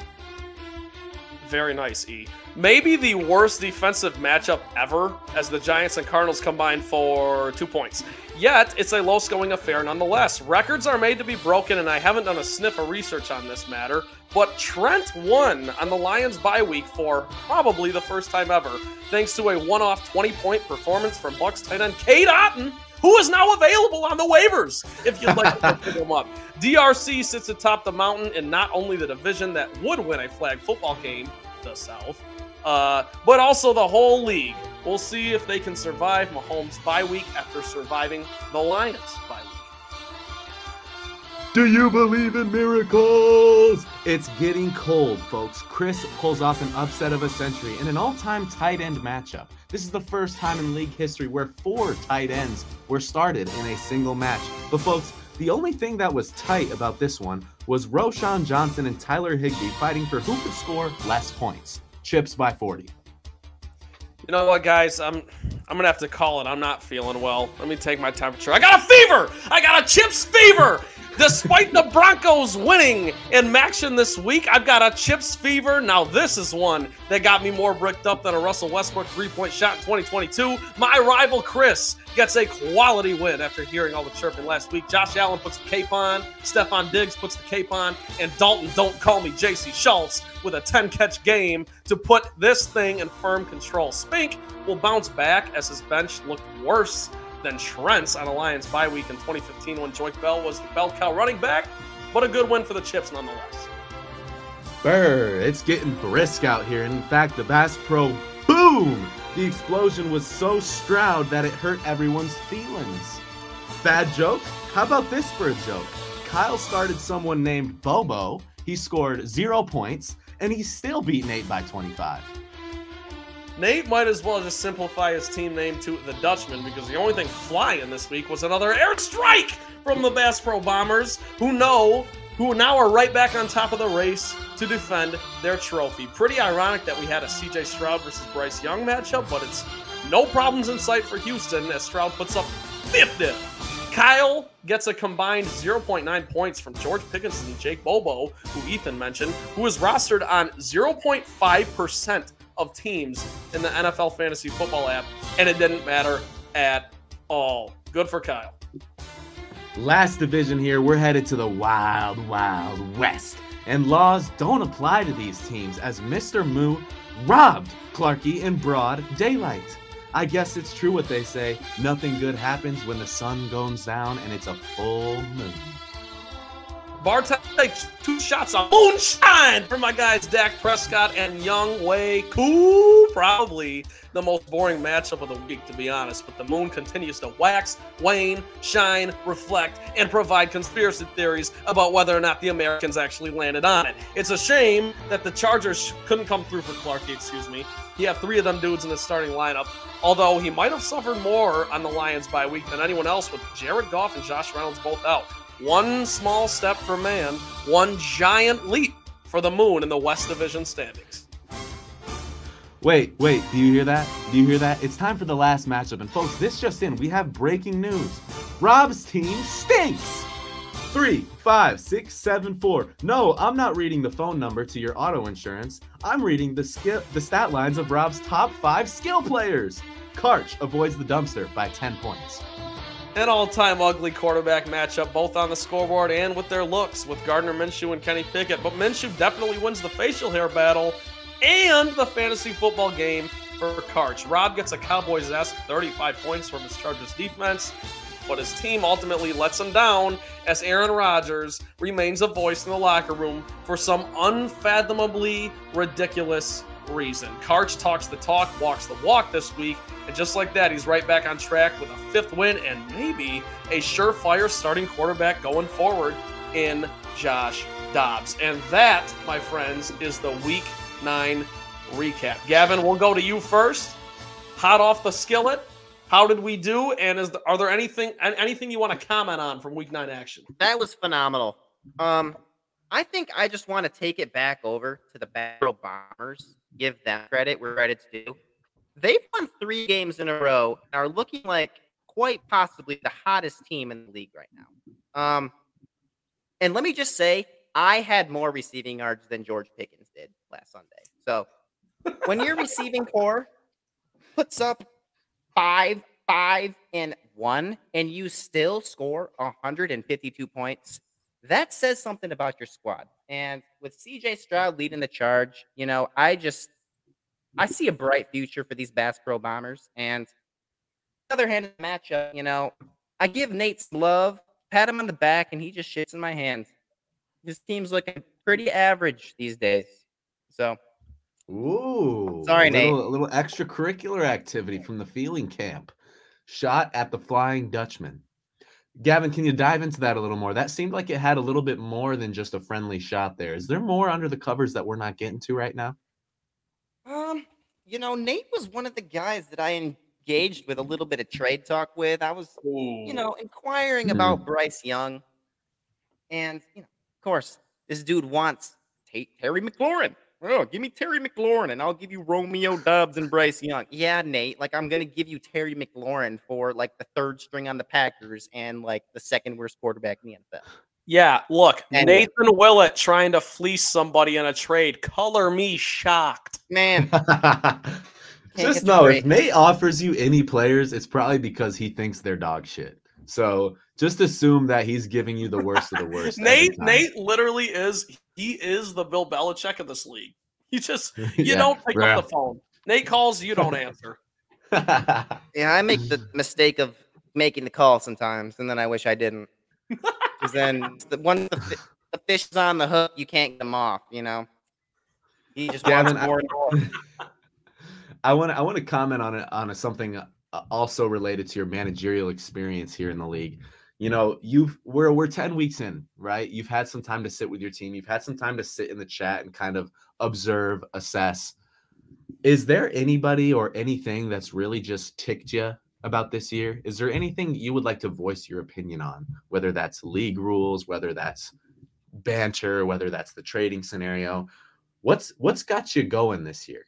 Very nice, E. Maybe the worst defensive matchup ever as the Giants and Cardinals combine for two points. Yet, it's a low scoring affair nonetheless. Records are made to be broken, and I haven't done a sniff of research on this matter, but Trent won on the Lions bye week for probably the first time ever, thanks to a one off 20 point performance from Bucks tight end Cade Otton who is now available on the waivers if you'd like to pick him up. DRC sits atop the mountain in not only the division that would win a flag football game, the South, uh, but also the whole league. We'll see if they can survive Mahomes' bye week after surviving the Lions' bye week. Do you believe in miracles? It's getting cold, folks. Chris pulls off an upset of a century in an all time tight end matchup. This is the first time in league history where four tight ends were started in a single match. But, folks, the only thing that was tight about this one was Roschon Johnson and Tyler Higbee fighting for who could score less points. Chips by 40. You know what, guys? I'm I'm gonna have to call it. I'm not feeling well. Let me take my temperature. I got a fever. I got a chips fever. Despite the Broncos winning in Maction this week, I've got a chips fever. Now, this is one that got me more bricked up than a Russell Westbrook three point shot in 2022. My rival Chris gets a quality win after hearing all the chirping last week. Josh Allen puts the cape on, Stefon Diggs puts the cape on, and Dalton, don't call me JC Schultz, with a 10 catch game to put this thing in firm control. Spink will bounce back as his bench looked worse than Trent's on a Lions bye week in 2015 when Joique Bell was the bell cow running back, but a good win for the Chips nonetheless. Burr, it's getting brisk out here. In fact, the Bass Pro, boom! The explosion was so Stroud that it hurt everyone's feelings. Bad joke? How about this for a joke? Kyle started someone named Bobo. He scored zero points, and he still beat Nate by 25. Nate might as well just simplify his team name to the Dutchman because the only thing flying this week was another airstrike from the Bass Pro Bombers, who know who now are right back on top of the race to defend their trophy. Pretty ironic that we had a CJ Stroud versus Bryce Young matchup, but it's no problems in sight for Houston as Stroud puts up 50. Kyle gets a combined 0.9 points from George Pickens and Jake Bobo, who Ethan mentioned, who is rostered on 0.5% of teams in the NFL fantasy football app, and it didn't matter at all. Good for Kyle. Last division here, we're headed to the wild, wild west. And laws don't apply to these teams as Mr. Moo robbed Clarky in broad daylight. I guess it's true what they say nothing good happens when the sun goes down and it's a full moon. Bartek takes two shots on moonshine for my guys Dak Prescott and Younghoe Koo. Probably the most boring matchup of the week, to be honest. But the moon continues to wax, wane, shine, reflect, and provide conspiracy theories about whether or not the Americans actually landed on it. It's a shame that the Chargers couldn't come through for Clarky, excuse me. He had three of them dudes in his starting lineup, although he might have suffered more on the Lions by week than anyone else with Jared Goff and Josh Reynolds both out. One small step for man, one giant leap for the moon in the West Division standings. Wait, wait, do you hear that? Do you hear that? It's time for the last matchup. And folks, this just in, we have breaking news. Rob's team stinks. Three, five, six, seven, four. No, I'm not reading the phone number to your auto insurance. I'm reading the skill the stat lines of Rob's top five skill players. Karch avoids the dumpster by 10 points. An all-time ugly quarterback matchup, both on the scoreboard and with their looks, with Gardner Minshew and Kenny Pickett. But Minshew definitely wins the facial hair battle and the fantasy football game for Karch. Rob gets a Cowboys-esque 35 points from his Chargers defense, but his team ultimately lets him down as Aaron Rodgers remains a voice in the locker room for some unfathomably ridiculous reason. Karch talks the talk, walks the walk this week, and just like that, he's right back on track with a fifth win and maybe a surefire starting quarterback going forward in Josh Dobbs. And that, my friends, is the week nine recap. Gavin, we'll go to you first. Hot off the skillet. How did we do? And is are there anything anything you want to comment on from week nine action? That was phenomenal. Um, I think I just want to take it back over to the Battle Bombers. Give them credit where credit's due. They've won three games in a row and are looking like quite possibly the hottest team in the league right now. Um, and let me just say, I had more receiving yards than George Pickens did last Sunday. So when your receiving core puts up five, five, and one, and you still score 152 points, that says something about your squad. And with CJ Stroud leading the charge, you know, I just I see a bright future for these Bass Pro Bombers. And the other hand the matchup, you know, I give Nate some love, pat him on the back, and he just shits in my hand. His team's looking pretty average these days. So Ooh. Sorry, a Nate. A little extracurricular activity from the feeling camp. Shot at the Flying Dutchman. Gavin, can you dive into that a little more? That seemed like it had a little bit more than just a friendly shot there. Is there more under the covers that we're not getting to right now? Um, you know, Nate was one of the guys that I engaged with a little bit of trade talk with. I was, you know, inquiring Hmm. about Bryce Young. And, you know, of course, this dude wants Ta- Terry McLaurin. Oh, give me Terry McLaurin and I'll give you Romeo Doubs and Bryce Young. Yeah, Nate, like I'm going to give you Terry McLaurin for like the third string on the Packers and like the second worst quarterback in the NFL. Yeah, look, And- Nathan Willett trying to fleece somebody in a trade. Color me shocked. Man, Just know if Nate offers you any players, it's probably because he thinks they're dog shit. So just assume that he's giving you the worst of the worst. Nate. Nate literally is he is the Bill Belichick of this league. You just you Yeah, don't pick bruh. up the phone. Nate calls, you don't answer. Yeah, I make the mistake of making the call sometimes, and then I wish I didn't. Because then the, once the, fi- the fish is on the hook, you can't get them off. You know, he just Gavin, wants I- more and more. I want to I want to comment on it on a, something uh, also related to your managerial experience here in the league. You know, you've we're we're 10 weeks in, right? You've had some time to sit with your team. You've had some time to sit in the chat and kind of observe, assess. Is there anybody or anything that's really just ticked you about this year? Is there anything you would like to voice your opinion on, whether that's league rules, whether that's banter, whether that's the trading scenario? What's what's got you going this year?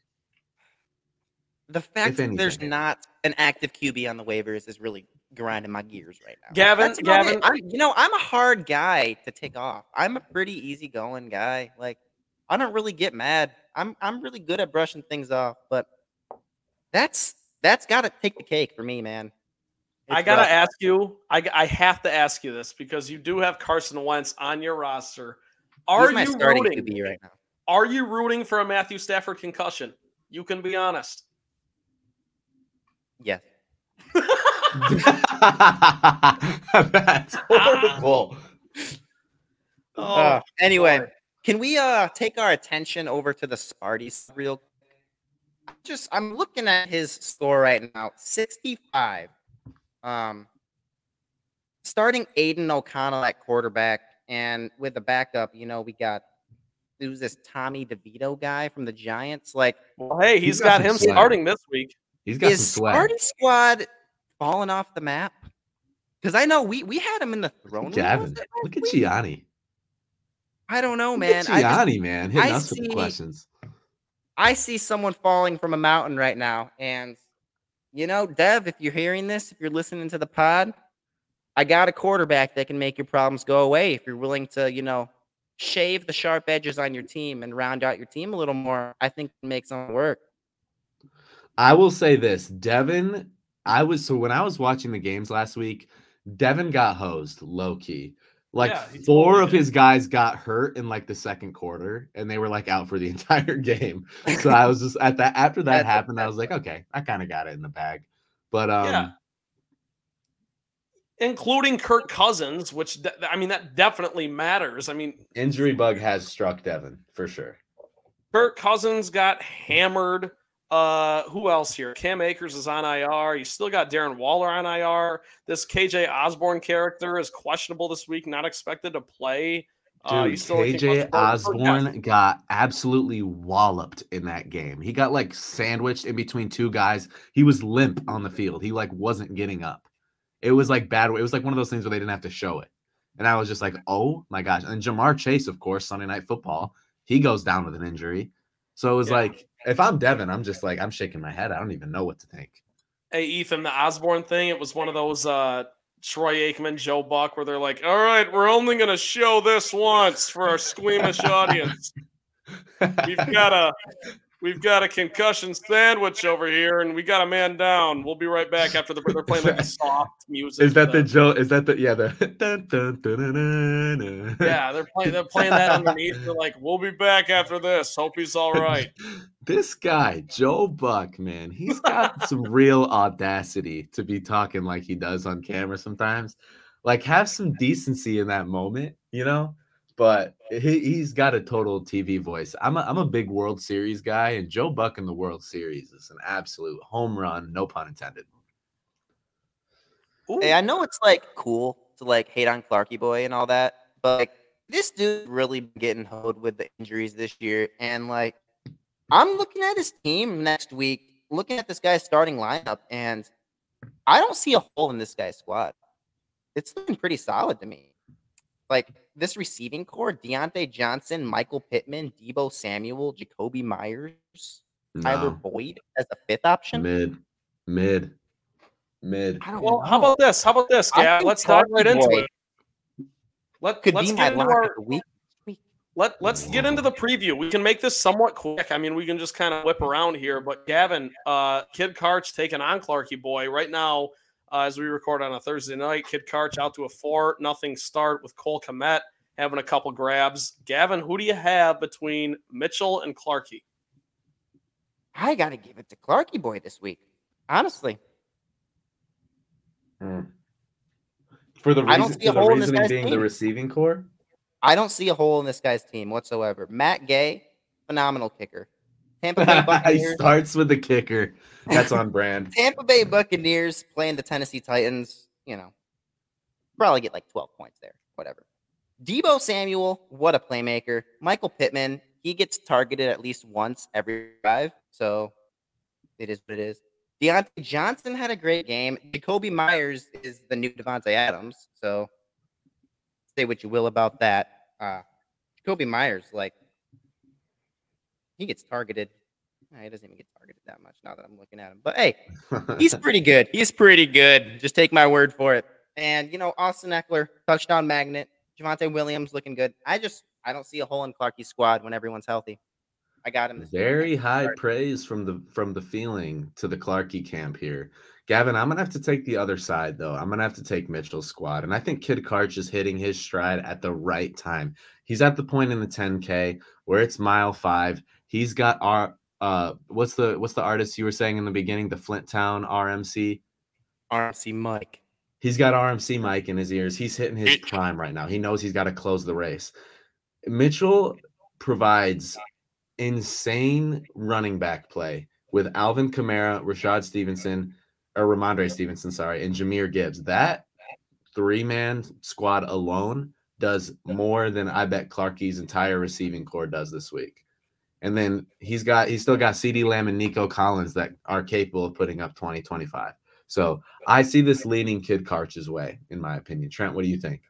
The fact that there's not an active QB on the waivers is really grinding my gears right now. Gavin, That's. Gavin- I'm, you know, I'm a hard guy to take off. I'm a pretty easygoing guy. Like, I don't really get mad. I'm I'm really good at brushing things off, but that's that's got to take the cake for me, man. I gotta rough. ask you. I, I have to ask you this because you do have Carson Wentz on your roster. Are my you starting rooting? QB right now. Are you rooting for a Matthew Stafford concussion? You can be honest. Yes. That's horrible. Oh, Uh, anyway, boy. can we uh take our attention over to the Sparties real quick? Just I'm looking at his score right now, 65. Um starting Aidan O'Connell at quarterback, and with the backup, you know, we got who's this Tommy DeVito guy from the Giants? Like Well, hey, He's he's got got him starting this week. He's got is some swag. Sparty Squad falling off the map? Because I know we we had him in the throne. Gavin, look at? Gianni. I don't know, Look man. at I just Gianni, man, hitting I us with the see- questions. I see someone falling from a mountain right now. And, you know, Dev, if you're hearing this, if you're listening to the pod, I got a quarterback that can make your problems go away if you're willing to, you know, shave the sharp edges on your team and round out your team a little more. I think it makes something work. I will say this, Devin. I was so when I was watching the games last week, Devin got hosed low key. Like Yeah, four totally of did. his guys got hurt in like the second quarter, and they were like out for the entire game. So I was just at that after that happened, I was like, okay, I kind of got it in the bag. But um, Yeah. Including Kirk Cousins, which de- I mean that definitely matters. I mean, injury bug has struck Devin for sure. Kirk Cousins got hammered. Uh, who else here? Cam Akers is on IR. You still got Darren Waller on IR. This KJ Osborn character is questionable this week, not expected to play. uh, Dude, KJ Osborn got absolutely walloped in that game. He got like sandwiched in between two guys. He was limp on the field. He like wasn't getting up. It was like bad. It was like one of those things where they didn't have to show it. And I was just like, oh my gosh. And Ja'Marr Chase, of course, Sunday night football, he goes down with an injury. So it was Yeah. like, if I'm Devin, I'm just like, I'm shaking my head. I don't even know what to think. Hey, Ethan, the Osborn thing, it was one of those uh Troy Aikman, Joe Buck, where they're like, all right, we're only gonna show this once for our squeamish audience. We've got a we've got a concussion sandwich over here, and we got a man down. We'll be right back after the they're playing like the soft music. Is that the Joe? Is that the yeah the dun, dun, dun. yeah, they're playing they're playing that underneath. They're like, we'll be back after this. Hope he's all right. This guy, Joe Buck, man, he's got some real audacity to be talking like he does on camera sometimes. Like, have some decency in that moment, you know? But he, he's got a total TV voice. I'm a, I'm a big World Series guy, and Joe Buck in the World Series is an absolute home run, no pun intended. Ooh, Hey, I know it's like cool to like hate on Clarky Boy and all that, but like this dude really getting hoed with the injuries this year. And like I'm looking at his team next week, looking at this guy's starting lineup, and I don't see a hole in this guy's squad. It's looking pretty solid to me. Like this receiving core, Diontae Johnson, Michael Pittman, Deebo Samuel, Jakobi Meyers, Tyler Boyd as a fifth option. mid, mid, mid. Well, know. how about this? How about this, I Gab? Let's dive right into Boy it. Let, could let's be get into our the week. let let's get into the preview. We can make this somewhat quick. I mean, we can just kind of whip around here. But Gavin, uh, Kid Karch taking on Clarky Boy right now uh, as we record on a Thursday night. Kid Karch out to a four nothing start with Cole Kmet having a couple grabs. Gavin, who do you have between Mitchell and Clarky? I gotta give it to Clarky Boy this week. Honestly, Mm. For the I don't reason, see a for the hole in this guy's being the receiving core. I don't see a hole in this guy's team whatsoever. Matt Gay, phenomenal kicker. Tampa Bay he starts with the kicker. That's on brand. Tampa Bay Buccaneers playing the Tennessee Titans. You know, probably get like 12 points there. Whatever. Deebo Samuel, what a playmaker. Michael Pittman, he gets targeted at least once every drive. So it is what it is. Diontae Johnson had a great game. Jakobi Meyers is the new Davante Adams. So say what you will about that. Uh, Jakobi Meyers, like, he gets targeted. He doesn't even get targeted that much now that I'm looking at him. But hey, he's pretty good. He's pretty good. Just take my word for it. And you know, Austin Ekeler, touchdown magnet. Javonte Williams looking good. I just I don't see a hole in Clarky's squad when everyone's healthy. I got him. Very high praise from the from the feeling to the Clarkey camp here. Gavin, I'm gonna have to take the other side though. I'm gonna have to take Mitchell's squad, and I think Kid Karch is hitting his stride at the right time. He's at the point in the 10K where it's mile five. He's got our uh, what's the what's the artist you were saying in the beginning? The Flint Town RMC. RMC Mike. He's got RMC Mike in his ears. He's hitting his prime right now. He knows he's got to close the race. Mitchell provides insane running back play with Alvin Kamara, Rashad Stevenson, or Rhamondre Stevenson, sorry, and Jahmyr Gibbs. That three man squad alone does more than I bet Clarky's entire receiving core does this week. And then he's got he's still got CeeDee Lamb and Nico Collins that are capable of putting up 20, 25. So I see this leading Kid Karch's way, in my opinion. Trent, what do you think?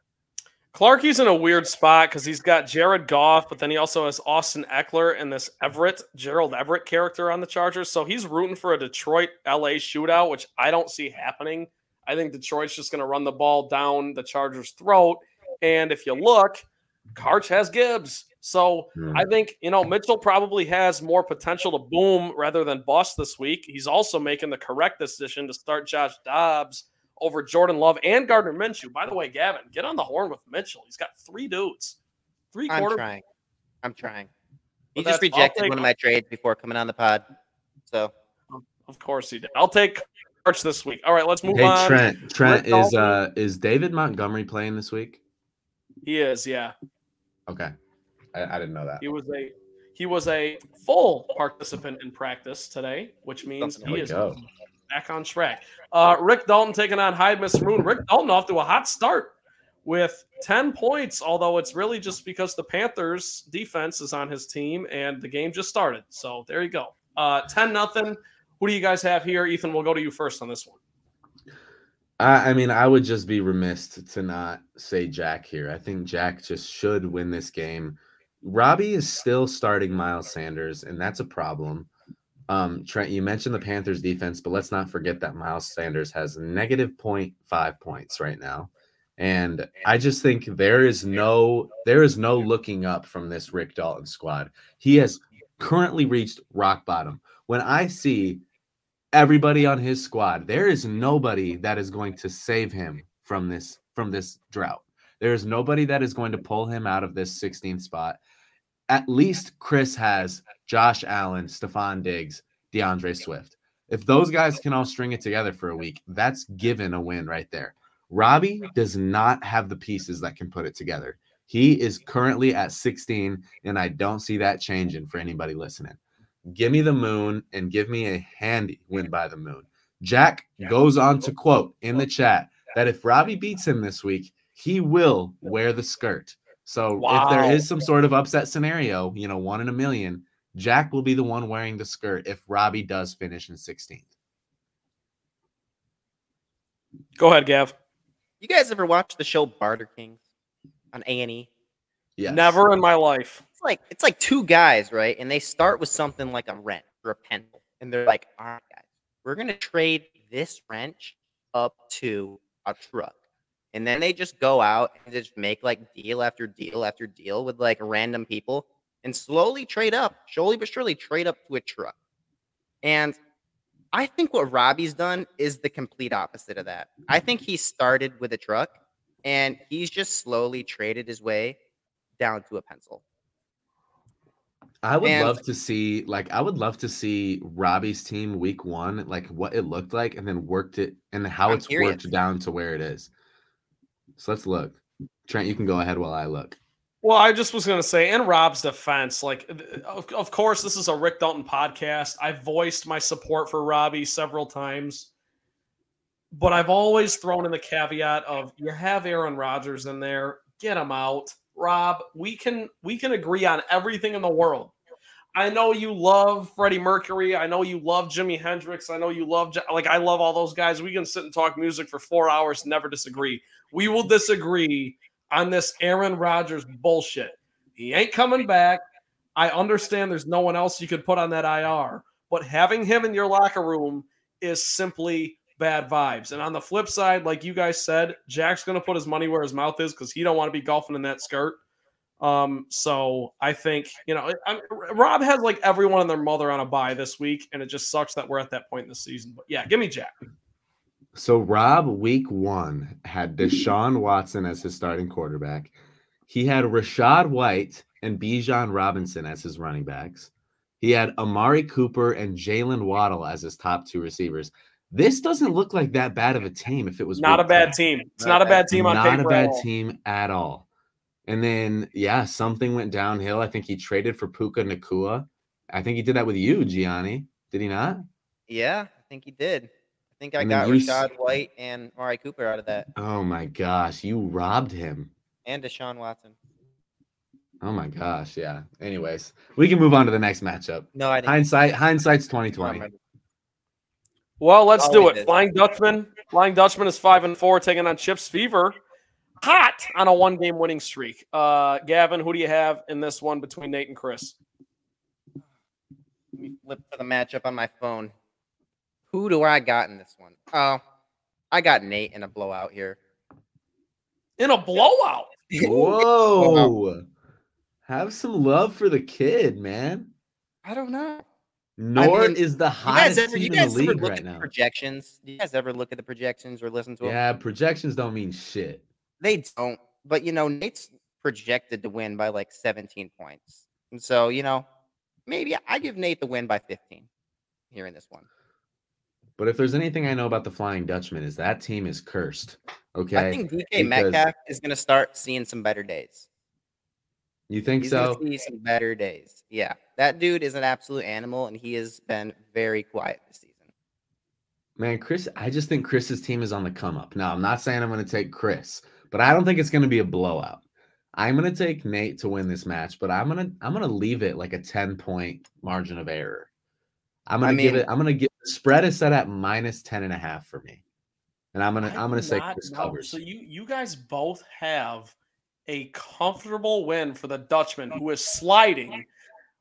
Clarky's in a weird spot because he's got Jared Goff, but then he also has Austin Ekeler and this Everett, Gerald Everett character on the Chargers. So he's rooting for a Detroit LA shootout, which I don't see happening. I think Detroit's just going to run the ball down the Chargers' throat. And if you look, Karch has Gibbs. So mm. I think, you know, Mitchell probably has more potential to boom rather than bust this week. He's also making the correct decision to start Josh Dobbs over Jordan Love and Gardner Minshew. By the way, Gavin, get on the horn with Mitchell. He's got three dudes. Three I'm trying. I'm trying. He just rejected take, one of my trades before coming on the pod. So of course he did. I'll take Arch this week. All right, let's move hey, on. Trent, Trent is uh is David Montgomery playing this week? He is, yeah. Okay. I, I didn't know that. He was a he was a full participant in practice today, which means he is go back on track. Uh, Rick Dalton taking on Hyde Mr. Moon. Rick Dalton off to a hot start with 10 points, although it's really just because the Panthers defense is on his team and the game just started. So there you go. Uh, 10 nothing. Who do you guys have here? Ethan, we'll go to you first on this one. I, I mean, I would just be remiss to not say Jack here. I think Jack just should win this game. Robbie is still starting Miles Sanders, and that's a problem. Um, Trent, you mentioned the Panthers defense, but let's not forget that Miles Sanders has negative 0.5 points right now. And I just think there is no there is no looking up from this Rick Dalton squad. He has currently reached rock bottom. When I see everybody on his squad, there is nobody that is going to save him from this from this drought. There is nobody that is going to pull him out of this 16th spot at least Chris has Josh Allen, Stefon Diggs, D'Andre Swift. If those guys can all string it together for a week, that's given a win right there. Robbie does not have the pieces that can put it together. He is currently at 16, and I don't see that changing for anybody listening. Give me the moon and give me a handy win by the moon. Jack goes on to quote in the chat that if Robbie beats him this week, he will wear the skirt. So wow. if there is some sort of upset scenario, you know, one in a million, Jack will be the one wearing the skirt if Robbie does finish in 16th. Go ahead, Gav. You guys ever watch the show Barter Kings on A and E? Yeah. Never in my life. It's like it's like two guys, right? And they start with something like a wrench or a pencil, and they're like, "All right, guys, we're gonna trade this wrench up to a truck." And then they just go out and just make like deal after deal after deal with like random people and slowly trade up, slowly but surely trade up to a truck. And I think what Robbie's done is the complete opposite of that. I think he started with a truck and he's just slowly traded his way down to a pencil. I would and, love to see, like, I would love to see Robbie's team week one, like what it looked like, and then worked it and how I'm it's curious. worked down to where it is. So let's look. Trent, you can go ahead while I look. Well, I just was going to say, in Rob's defense, like, of, of course, this is a Rick Dalton podcast. I've voiced my support for Robbie several times, but I've always thrown in the caveat of you have Aaron Rodgers in there, get him out. Rob, we can we can agree on everything in the world. I know you love Freddie Mercury. I know you love Jimi Hendrix. I know you love like I love all those guys. We can sit and talk music for four hours, never disagree. We will disagree on this Aaron Rodgers bullshit. He ain't coming back. I understand there's no one else you could put on that IR, but having him in your locker room is simply bad vibes. And on the flip side, like you guys said, Jack's going to put his money where his mouth is because he don't want to be golfing in that skirt. Um, so I think you know, I'm, Rob has like everyone and their mother on a buy this week, and it just sucks that we're at that point in the season. But yeah, give me Jack. So Rob, week one, had mm. Deshaun Watson as his starting quarterback. He had Rachaad White and Bijan Robinson as his running backs. He had Amari Cooper and Jaylen Waddle as his top two receivers. This doesn't look like that bad of a team. If it was Not a bad Ten. team. It's Not not a bad. bad team on not paper. Not a bad at team at all. And then yeah, something went downhill. I think he traded for Puka Nacua. I think he did that with you, Gianni. Did he not? Yeah, I think he did. I think I And then got you s- Rachaad White and Mari Cooper out of that, Oh my gosh, you robbed him. and Deshaun Watson. Oh my gosh, yeah. Anyways, we can move on to the next matchup. No, I didn't. Hindsight, hindsight's twenty I don't twenty. Well, let's do he it. Flying Dutchman. Flying Dutchman is five and four, taking on Chips Fever. Hot on a one-game winning streak. Uh, Gavin, who do you have in this one between Nate and Chris? Let me flip to the matchup on my phone. Who do I got in this one? Oh, I got Nate in a blowout here. In a blowout. Whoa. Have some love for the kid, man. I don't know. Nord mean, is the You guys hottest ever, team in the league right now. projections? Do you guys ever look at the projections or listen to them? Yeah, projections don't mean shit. They don't. But you know, Nate's projected to win by like 17 points. And so, you know, maybe I give Nate the win by 15 here in this one. But if there's anything I know about the Flying Dutchman, is that team is cursed. Okay. I think DK because- Metcalf is going to start seeing some better days. you think He's so? see some better days. Yeah. That dude is an absolute animal, and he has been very quiet this season. Man, Chris, I just think Chris's team is on the come up. Now, I'm not saying I'm going to take Chris, but I don't think it's going to be a blowout. I'm going to take Nate to win this match, but I'm going to I'm going to leave it like a 10 point margin of error. I'm going to give it I'm going to get the spread is set at minus 10 and a half for me. And I'm to I I'm gonna say Chris know. covers. So you you guys both have a comfortable win for the Dutchman, who is sliding,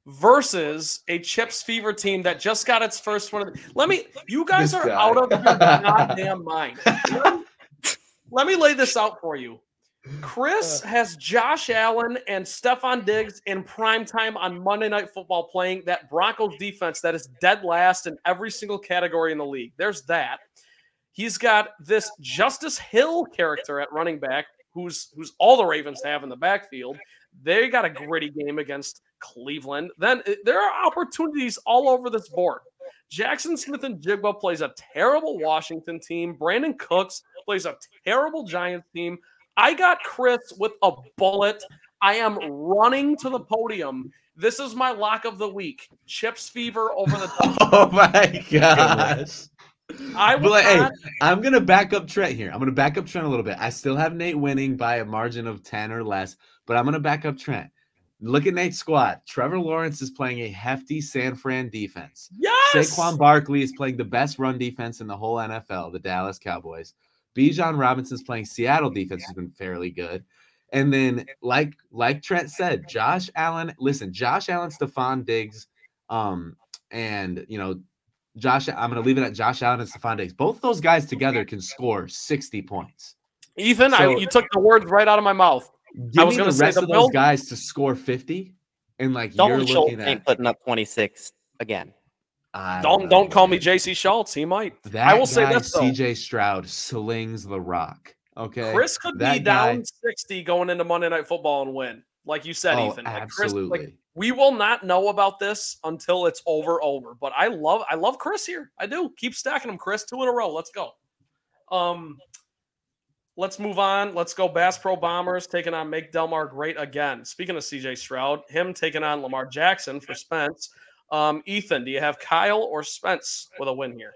versus a Chips Fever team that just got its first one. Of the, let me. You guys This are guy. out of your goddamn mind. Let me lay this out for you. Chris has Josh Allen and Stefon Diggs in prime time on Monday Night Football playing that Broncos defense that is dead last in every single category in the league. There's that. He's got this Justice Hill character at running back, who's who's all the Ravens have in the backfield. They got a gritty game against Cleveland. Then uh, there are opportunities all over this board. Jaxon Smith-Njigba plays a terrible Washington team. Brandin Cooks plays a terrible Giants team. I got Chris with a bullet. I am running to the podium. This is my lock of the week. Chips fever over the. Top. oh my gosh. I will like, not... hey, I'm gonna back up Trent here. I'm gonna back up Trent a little bit. I still have Nate winning by a margin of 10 or less, but I'm gonna back up Trent. Look at Nate's squad. Trevor Lawrence is playing a hefty San Fran defense. Yes. Saquon Barkley is playing the best run defense in the whole NFL, the Dallas Cowboys. Bijan Robinson's playing Seattle defense has been fairly good. And then, like like Trent said, Josh Allen. Listen, Josh Allen, Stefon Diggs, um, and you know, Josh. I'm gonna leave it at Josh Allen and Stefon Diggs. Both those guys together can score 60 points. Ethan, I, you took the words right out of my mouth. Give was me gonna the say rest the of those guys to score 50, and like you're Dalton Schultz looking ain't at. putting up 26 again. I Don't don't call me. JC Schultz. He might. That I will say this, though. CJ Stroud slings the rock. Okay. Chris could be guy- down 60 going into Monday Night Football and win. Like you said, oh, Ethan. Like Chris, absolutely. like we will not know about this until it's over over. But I love I love Chris here. I do. Keep stacking them, Chris. Two in a row. Let's go. Um let's move on. Let's go Bass Pro Bombers taking on Make Delmar great again. Speaking of CJ Stroud, him taking on Lamar Jackson for Spence. Um, Ethan, do you have Kyle or Spence with a win here?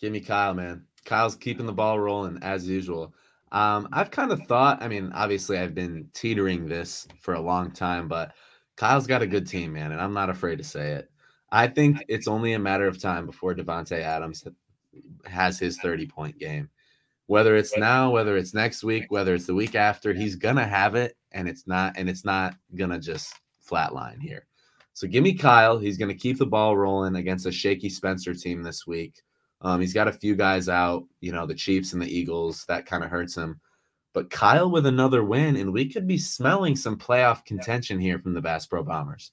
Give me Kyle, man. Kyle's keeping the ball rolling as usual. Um, I've kind of thought, I mean, obviously I've been teetering this for a long time, but Kyle's got a good team, man, and I'm not afraid to say it. I think it's only a matter of time before Davante Adams has his 30 point game. Whether it's now, whether it's next week, whether it's the week after, he's gonna have it, and it's not, and it's not gonna just flatline here. So give me Kyle. He's gonna keep the ball rolling against a shaky Spencer team this week. Um, he's got a few guys out, you know, the Chiefs and the Eagles. That kind of hurts him. But Kyle with another win, and we could be smelling some playoff contention here from the Bass Pro Bombers.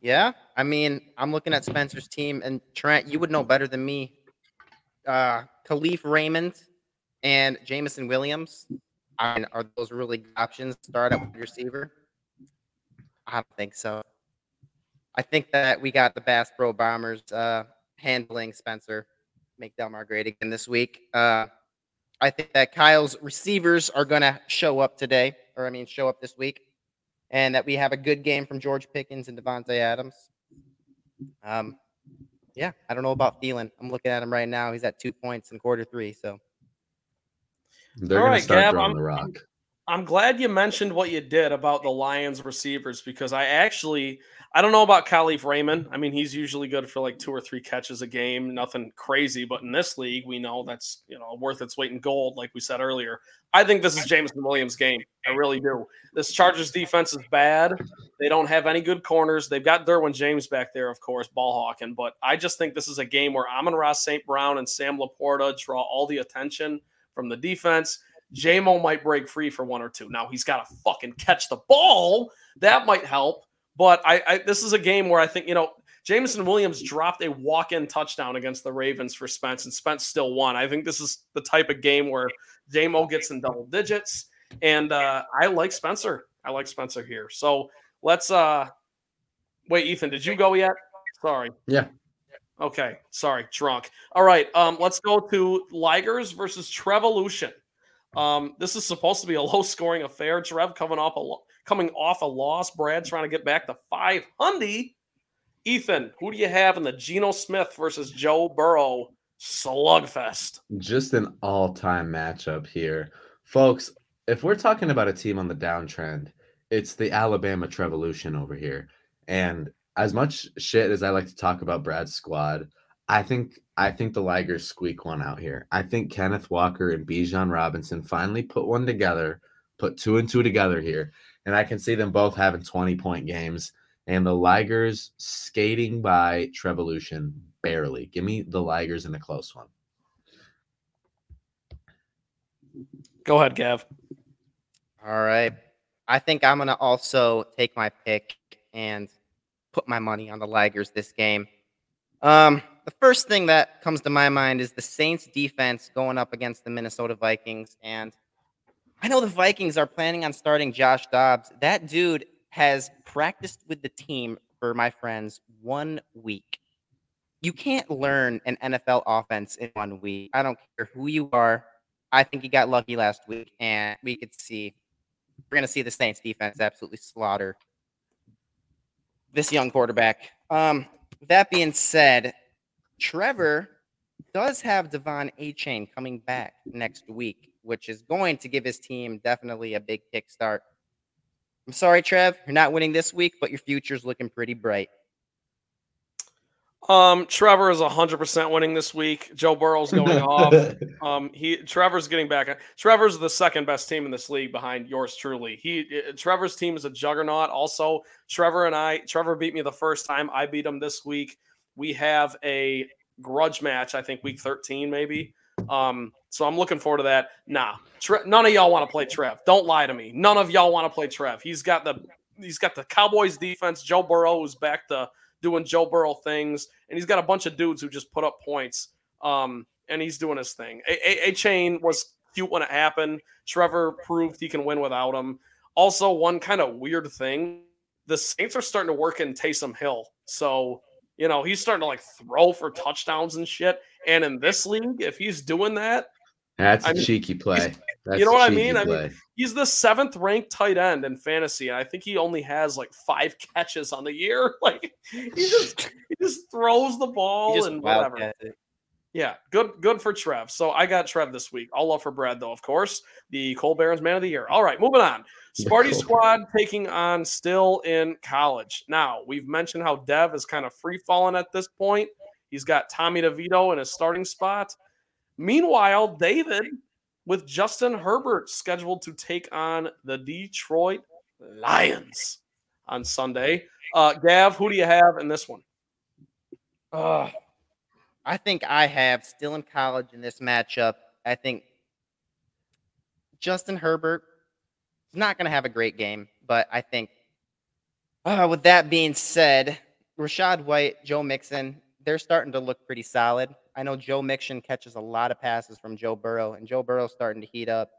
Yeah, I mean, I'm looking at Spencer's team, and Trent, you would know better than me. Uh, Kalif Raymond and Jameson Williams. I mean, are those really good options start at wide receiver? I don't think so. I think that we got the Bass Pro Bombers uh, handling Spencer make Delmar great again this week. Uh, I think that Kyle's receivers are going to show up today, or I mean, show up this week, and that we have a good game from George Pickens and Davante Adams. Um, yeah, I don't know about Thielen. I'm looking at him right now. He's at two points in quarter three. So They're All gonna start Gab, I'm- the rock. I'm glad you mentioned what you did about the Lions receivers because I actually I don't know about Kalif Raymond. I mean, he's usually good for like two or three catches a game, nothing crazy. But in this league, we know that's you know worth its weight in gold, like we said earlier. I think this is Jameson Williams' game. I really do. This Chargers defense is bad. They don't have any good corners. They've got Derwin James back there, of course, ball hawking. But I just think this is a game where Amon-Ra St. Brown and Sam LaPorta draw all the attention from the defense. JMO might break free for one or two. Now he's got to fucking catch the ball. That might help. But I, I this is a game where I think, you know, Jameson Williams dropped a walk-in touchdown against the Ravens for Spence, and Spence still won. I think this is the type of game where JMO gets in double digits. And uh, I like Spencer. I like Spencer here. So let's uh wait, Ethan, did you go yet? Sorry. Yeah. Okay. Sorry, drunk. All right. Um, let's go to Ligers versus Trevolution. Um, this is supposed to be a low scoring affair. Trev coming off a lo- coming off a loss. Brad trying to get back to 500. Ethan, who do you have in the Geno Smith versus Joe Burrow slugfest? Just an all-time matchup here, folks. If we're talking about a team on the downtrend, it's the Alabama Trevolution over here. And as much shit as I like to talk about Brad's squad, I think I think the Ligers squeak one out here. I think Kenneth Walker and Bijan Robinson finally put one together, put two and two together here, and I can see them both having 20 point games and the Ligers skating by Trevolution barely. Give me the Ligers in a close one. Go ahead, Gav. All right. I think I'm going to also take my pick and put my money on the Ligers this game. Um, the first thing that comes to my mind is the Saints defense going up against the Minnesota Vikings. And I know the Vikings are planning on starting Josh Dobbs. That dude has practiced with the team for my friends one week. You can't learn an NFL offense in one week. I don't care who you are. I think he got lucky last week, and we could see we're going to see the Saints defense absolutely slaughter this young quarterback. Um, that being said, Trevor does have De'Von Achane coming back next week, which is going to give his team definitely a big kickstart. I'm sorry, Trev, you're not winning this week, but your future's looking pretty bright. Um, Trevor is 100% winning this week. Joe Burrow's going off. Um, he Trevor's getting back. Trevor's the second best team in this league behind yours truly. He uh, Trevor's team is a juggernaut. Also, Trevor and I, Trevor beat me the first time. I beat him this week. We have a grudge match. I think week 13 maybe. Um, so I'm looking forward to that. Nah, Tre- none of y'all want to play Trev. Don't lie to me. None of y'all want to play Trev. He's got the he's got the Cowboys defense. Joe Burrow is back to doing Joe Burrow things, and he's got a bunch of dudes who just put up points. Um, and he's doing his thing. A, a-, Achane was cute when it happened. Trevor proved he can win without him. Also, one kind of weird thing: the Saints are starting to work in Taysom Hill, so you know he's starting to like throw for touchdowns and shit. And in this league, if he's doing that, That's a I mean, cheeky play. That's know what I cheeky mean? I mean, he's the seventh ranked tight end in fantasy, and I think he only has like five catches on the year. Like he just he just throws the ball and whatever. Yeah, good good for Trev. So I got Trev this week. All love for Brad though, of course. The Cole Barons Man of the Year. All right, moving on. Sparty Squad taking on still in college. Now we've mentioned how Dev is kind of free falling at this point. He's got Tommy DeVito in his starting spot. Meanwhile, David with Justin Herbert scheduled to take on the Detroit Lions on Sunday. Uh, Gav, who do you have in this one? Ugh. I think I have still in college in this matchup. I think Justin Herbert is not going to have a great game, but I think, uh, with that being said, Rachaad White, Joe Mixon, they're starting to look pretty solid. I know Joe Mixon catches a lot of passes from Joe Burrow, and Joe Burrow's starting to heat up.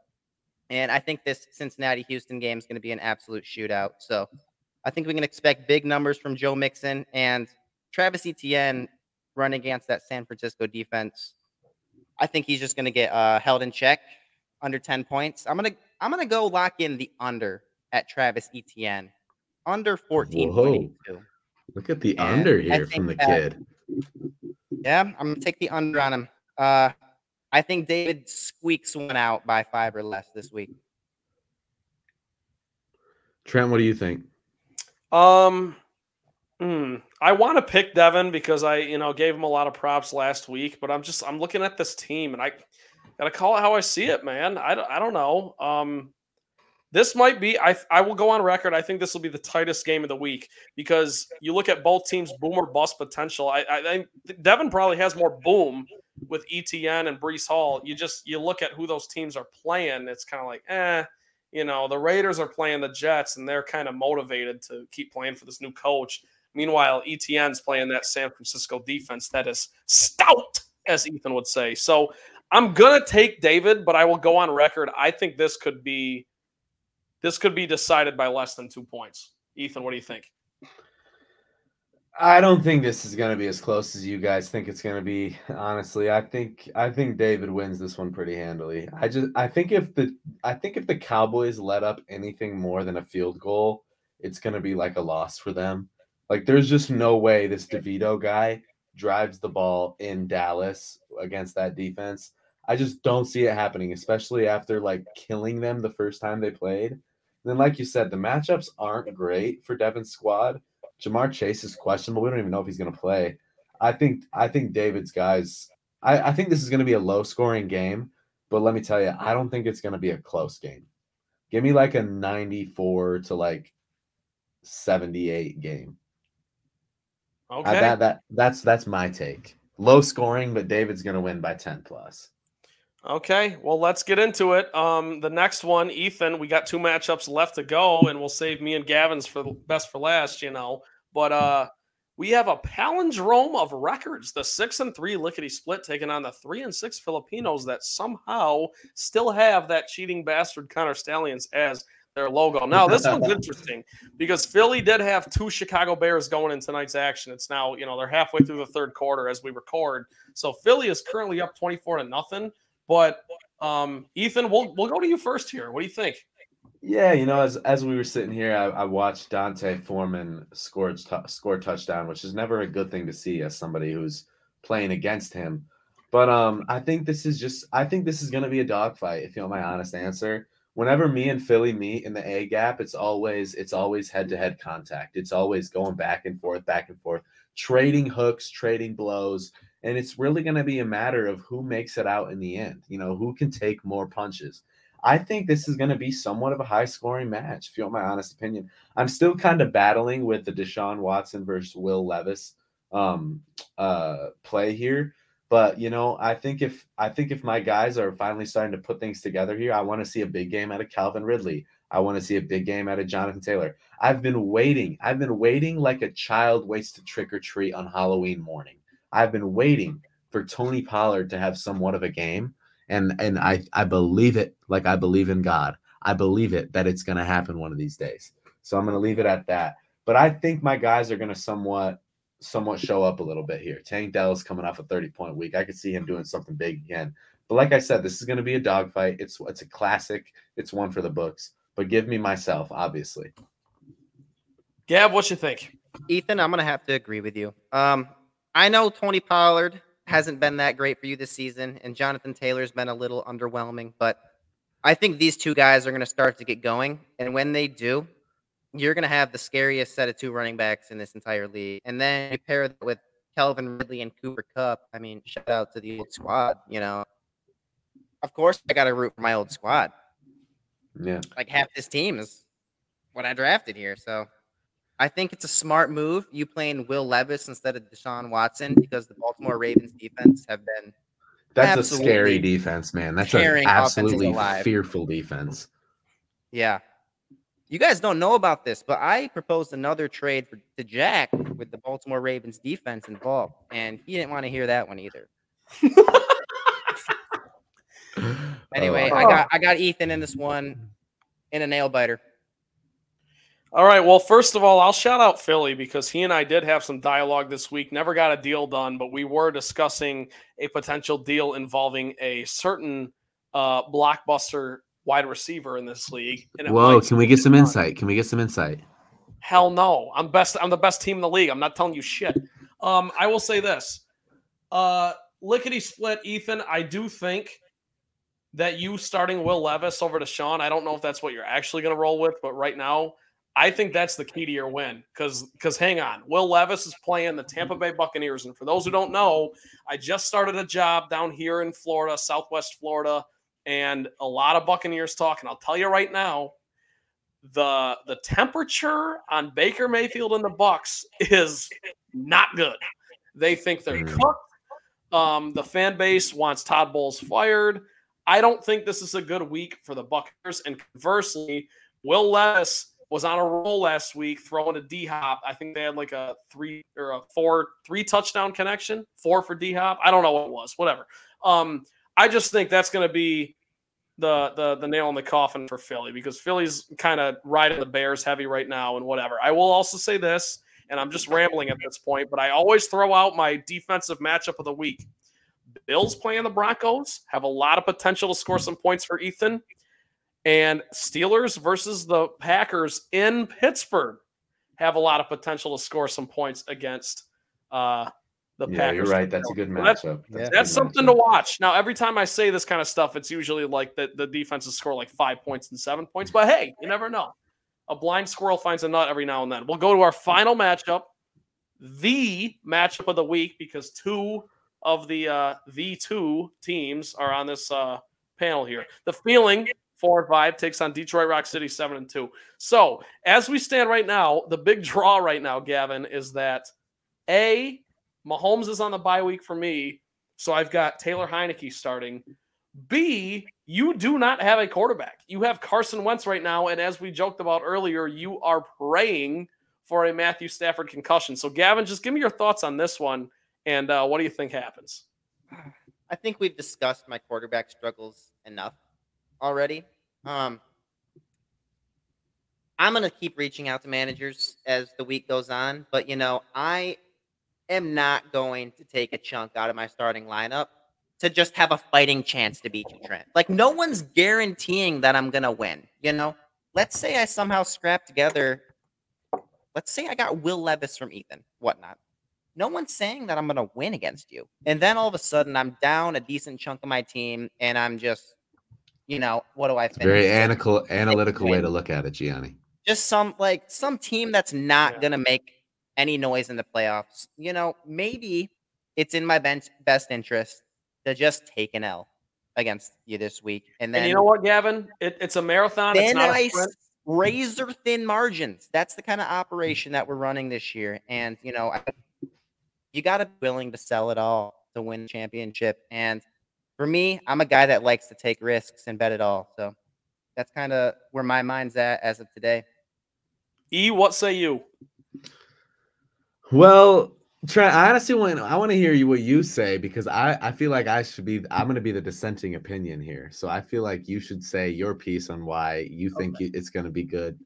And I think this Cincinnati Houston game is going to be an absolute shootout. So I think we can expect big numbers from Joe Mixon and Travis Etienne running against that San Francisco defense. I think he's just going to get uh, held in check under 10 points. I'm going to I'm going to go lock in the under at Travis Etienne. Under 14.82. Look at the and under here from the kid. Yeah, I'm going to take the under on him. Uh, I think David squeaks one out by five or less this week. Trent, what do you think? Um, hmm, I want to pick Devin because I, you know, gave him a lot of props last week, but I'm just I'm looking at this team and I gotta call it how I see it, man. I, I don't know. Um, this might be. I I will go on record. I think this will be the tightest game of the week because you look at both teams' boom or bust potential. I I think Devin probably has more boom with Etienne and Breece Hall. You just you look at who those teams are playing. It's kind of like eh you know, the Raiders are playing the Jets and they're kind of motivated to keep playing for this new coach. Meanwhile, Etienne's playing that San Francisco defense that is stout, as Ethan would say. So I'm gonna take David, but I will go on record. I think this could be this could be decided by less than two points. Ethan, what do you think? I don't think this is going to be as close as you guys think it's going to be. Honestly, I think I think David wins this one pretty handily. I just I think if the I think if the Cowboys let up anything more than a field goal, it's going to be like a loss for them. Like there's just no way this DeVito guy drives the ball in Dallas against that defense. I just don't see it happening, especially after like killing them the first time they played. And then, like you said, the matchups aren't great for Devin's squad Ja'Marr Chase is questionable. We don't even know if he's going to play. I think I think David's guys. I, I think this is going to be a low scoring game, but let me tell you, I don't think it's going to be a close game. Give me like a 94 to like 78 game. Okay. I, that, that that's that's my take. Low scoring, but David's going to win by 10 plus. Okay, well, let's get into it. Um, the next one, Ethan, we got two matchups left to go, and we'll save me and Gavin's for best for last, you know. But uh, we have a palindrome of records. The six and three lickety split taking on the three and six Filipinos that somehow still have that cheating bastard Connor Stalions as their logo. Now, this one's interesting because Philly did have two Chicago Bears going in tonight's action. It's now, you know, they're halfway through the third quarter as we record. So Philly is currently up 24 to nothing. But um, Ethan, we'll we'll go to you first here. What do you think? Yeah, you know, as as we were sitting here, I, I watched D'Onta Foreman score t- score touchdown, which is never a good thing to see as somebody who's playing against him. But um, I think this is just I think this is going to be a dogfight. If you want my honest answer, whenever me and Philly meet in the A gap, it's always it's always head to head contact. It's always going back and forth, back and forth, trading hooks, trading blows. And it's really going to be a matter of who makes it out in the end, you know, who can take more punches. I think this is going to be somewhat of a high scoring match, if you want my honest opinion. I'm still kind of battling with the Deshaun Watson versus Will Levis um, uh, play here. But you know, I think if I think if my guys are finally starting to put things together here, I want to see a big game out of Calvin Ridley. I want to see a big game out of Jonathan Taylor. I've been waiting. I've been waiting like a child waits to trick or treat on Halloween morning. I've been waiting for Tony Pollard to have somewhat of a game, and and I I believe it like I believe in God. I believe it that it's going to happen one of these days. So I'm going to leave it at that. But I think my guys are going to somewhat somewhat show up a little bit here. Tank Dell's coming off a 30 point week. I could see him doing something big again. But like I said, this is going to be a dogfight. It's it's a classic. It's one for the books. But give me myself, obviously. Gab, what you think? Ethan, I'm gonna have to agree with you. Um, I know Tony Pollard hasn't been that great for you this season, and Jonathan Taylor's been a little underwhelming, but I think these two guys are going to start to get going. And when they do, you're going to have the scariest set of two running backs in this entire league. And then you pair that with Calvin Ridley and Cooper Kupp. I mean, shout out to the old squad, you know. Of course, I got to root for my old squad. Yeah. Like half this team is what I drafted here. So I think it's a smart move. You playing Will Levis instead of Deshaun Watson because the Baltimore Ravens defense have been. That's a scary defense, man. That's an absolutely fearful defense. Yeah. You guys don't know about this, but I proposed another trade for, to Jack with the Baltimore Ravens defense involved, and he didn't want to hear that one either. anyway, oh. I got I got Ethan in this one in a nail biter. All right. Well, first of all, I'll shout out Philly because he and I did have some dialogue this week. Never got a deal done, but we were discussing a potential deal involving a certain uh, blockbuster wide receiver in this league. And Whoa, can we get some insight? Can we get some insight? Hell no. I'm best. I'm the best team in the league. I'm not telling you shit. Um, I will say this. Uh, lickety split, Ethan. I do think that you starting Will Levis over to Sean. I don't know if that's what you're actually going to roll with, but right now, I think that's the key to your win. Because because hang on, Will Levis is playing the Tampa Bay Buccaneers, and for those who don't know, I just started a job down here in Florida, Southwest Florida, and a lot of Buccaneers talk. And I'll tell you right now, the the temperature on Baker Mayfield and the Bucks is not good. They think they're Mm. cooked. Um, the fan base wants Todd Bowles fired. I don't think this is a good week for the Buccaneers. And conversely, Will Levis was on a roll last week throwing a D Hop. I think they had like a three or a four, three touchdown connection, four for D Hop. I don't know what it was, whatever. Um, I just think that's going to be the the the nail in the coffin for Philly because Philly's kind of riding the Bears heavy right now and whatever. I will also say this, and I'm just rambling at this point, but I always throw out my defensive matchup of the week. Bills playing the Broncos have a lot of potential to score some points for Ethan, and Steelers versus the Packers in Pittsburgh have a lot of potential to score some points against uh, the yeah, Packers. you're right. That's a good So that's- matchup. Yeah. a That's something matchup. to watch. Now, every time I say this kind of stuff, it's usually like the, the defenses score like five points and seven points. But hey, you never know. A blind squirrel finds a nut every now and then. We'll go to our final matchup, the matchup of the week, because two of the uh, the two teams are on this uh, panel here. The feeling four and five takes on Detroit Rock City seven and two. So as we stand right now, the big draw right now, Gavin, is that a Mahomes is on the bye week for me, so I've got Taylor Heinicke starting. B, you do not have a quarterback. You have Carson Wentz right now, and as we joked about earlier, you are praying for a Matthew Stafford concussion. So, Gavin, just give me your thoughts on this one, and uh, what do you think happens? I think we've discussed my quarterback struggles enough already. Um, I'm gonna keep reaching out to managers as the week goes on, but you know, I am not going to take a chunk out of my starting lineup to just have a fighting chance to beat you, Trent. Like no one's guaranteeing that I'm gonna win. You know, let's say I somehow scrap together. Let's say I got Will Levis from Ethan, whatnot. No one's saying that I'm gonna win against you. And then all of a sudden, I'm down a decent chunk of my team, and I'm just, you know, what do I It's a finish? very analytical, analytical way to look at it, Gianni. just some like some team that's not Yeah. gonna make any noise in the playoffs. You know, maybe it's in my bench best interest to just take an L against you this week, and then and you know what, Gavin? It, it's a marathon. It's then not I a sprint. razor thin margins. That's the kind of operation that we're running this year, and you know, I, you got to be willing to sell it all to win the championship. And for me, I'm a guy that likes to take risks and bet it all. So that's kind of where my mind's at as of today. E, what say you? Well, Trent, I honestly want I want to hear you what you say because I I feel like I should be I'm going to be the dissenting opinion here. So I feel like you should say your piece on why you think it- it's going to be good.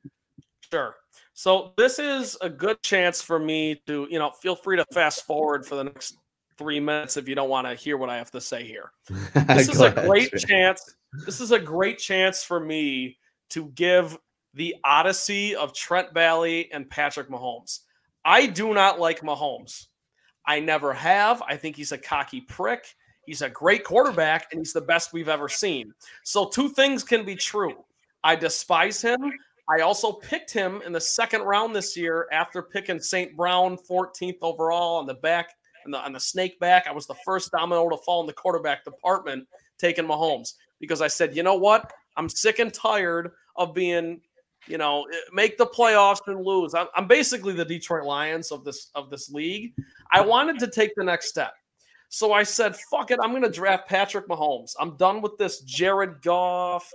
Sure. So this is a good chance for me to, you know, feel free to fast forward for the next three minutes if you don't want to hear what I have to say here. This is a great chance. This is a great chance for me to give the odyssey of Trent Valley and Patrick Mahomes. I do not like Mahomes. I never have. I think he's a cocky prick. He's a great quarterback, and he's the best we've ever seen. So, two things can be true. I despise him. I also picked him in the second round this year after picking St. Brown 14th overall on the back on the, on the snake back. I was the first domino to fall in the quarterback department, taking Mahomes because I said, you know what? I'm sick and tired of being, you know, eh, make the playoffs and lose. I'm, I'm basically the Detroit Lions of this of this league. I wanted to take the next step. So I said, fuck it, I'm going to draft Patrick Mahomes. I'm done with this Jared Goff,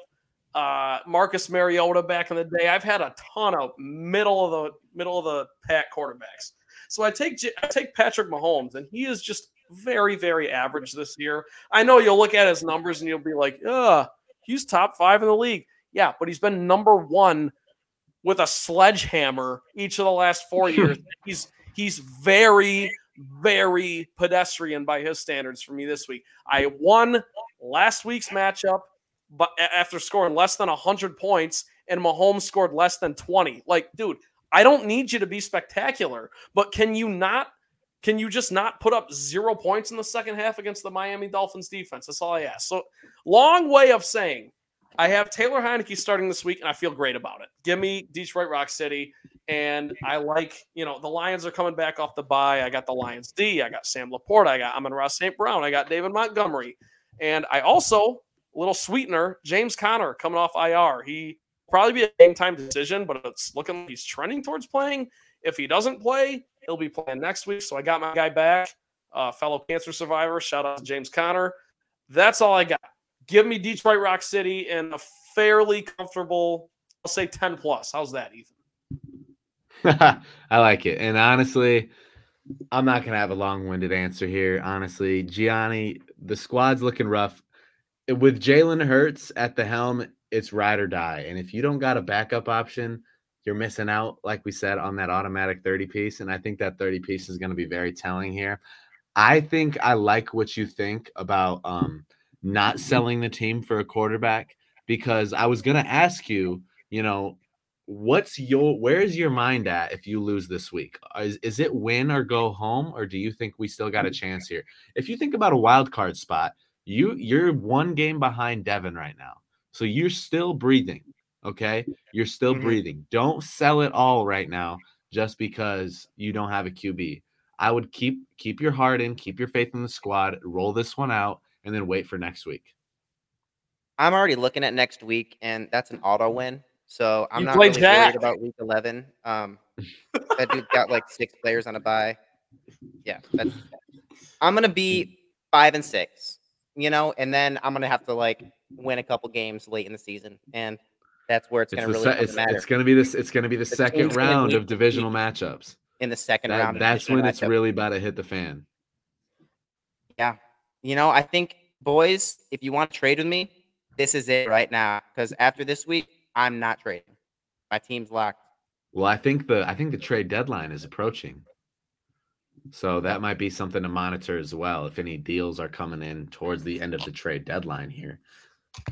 uh, Marcus Mariota back in the day. I've had a ton of middle of the middle of the pack quarterbacks. So I take I take Patrick Mahomes, and he is just very very average this year. I know you'll look at his numbers and you'll be like, "Uh, he's top five in the league." Yeah, but he's been number one with a sledgehammer each of the last four years. he's he's very very pedestrian by his standards for me this week. I won last week's matchup, but after scoring less than 100 points, and Mahomes scored less than 20. Like, dude, I don't need you to be spectacular, but can you not? Can you just not put up zero points in the second half against the Miami Dolphins defense? That's all I ask. So, long way of saying I have Taylor Heinicke starting this week, and I feel great about it. Give me Detroit Rock City, and I like, you know, the Lions are coming back off the bye. I got the Lions D, I got Sam LaPorta. I got Amon-Ra St. Brown, I got David Montgomery, and I also a little sweetener, James Conner coming off IR. He probably be a game time decision, but it's looking like he's trending towards playing. If he doesn't play, he'll be playing next week. So I got my guy back, uh, fellow cancer survivor. Shout out to James Conner. That's all I got. Give me Detroit Rock City and a fairly comfortable, I'll say 10 plus. How's that, Ethan? I like it. And honestly, I'm not going to have a long winded answer here. Honestly, Gianni, the squad's looking rough. With Jalen Hurts at the helm, it's ride or die. And if you don't got a backup option, you're missing out, like we said, on that automatic 30 piece. And I think that 30 piece is going to be very telling here. I think I like what you think about um, not selling the team for a quarterback because I was going to ask you, you know, what's your where's your mind at if you lose this week? Is, is it win or go home, or do you think we still got a chance here? If you think about a wild card spot, you you're one game behind Devin right now. So you're still breathing. Okay. You're still mm-hmm. breathing. Don't sell it all right now just because you don't have a QB. I would keep keep your heart in, keep your faith in the squad, roll this one out, and then wait for next week. I'm already looking at next week, and that's an auto win. So I'm you not really Jack. worried about week 11. Um, that dude got like six players on a bye. Yeah, that's. I'm gonna be five and six, you know, and then I'm gonna have to like win a couple games late in the season, and that's where it's, to really se- it's, matter. It's going to be this. It's to be the, the second round of divisional matchups. In the second that, round, that's when it's really about to hit the fan. Yeah, you know, I think boys, if you want to trade with me, this is it right now. Because after this week, I'm not trading. My team's locked. Well, I think the I think the trade deadline is approaching. So that might be something to monitor as well. If any deals are coming in towards the end of the trade deadline here,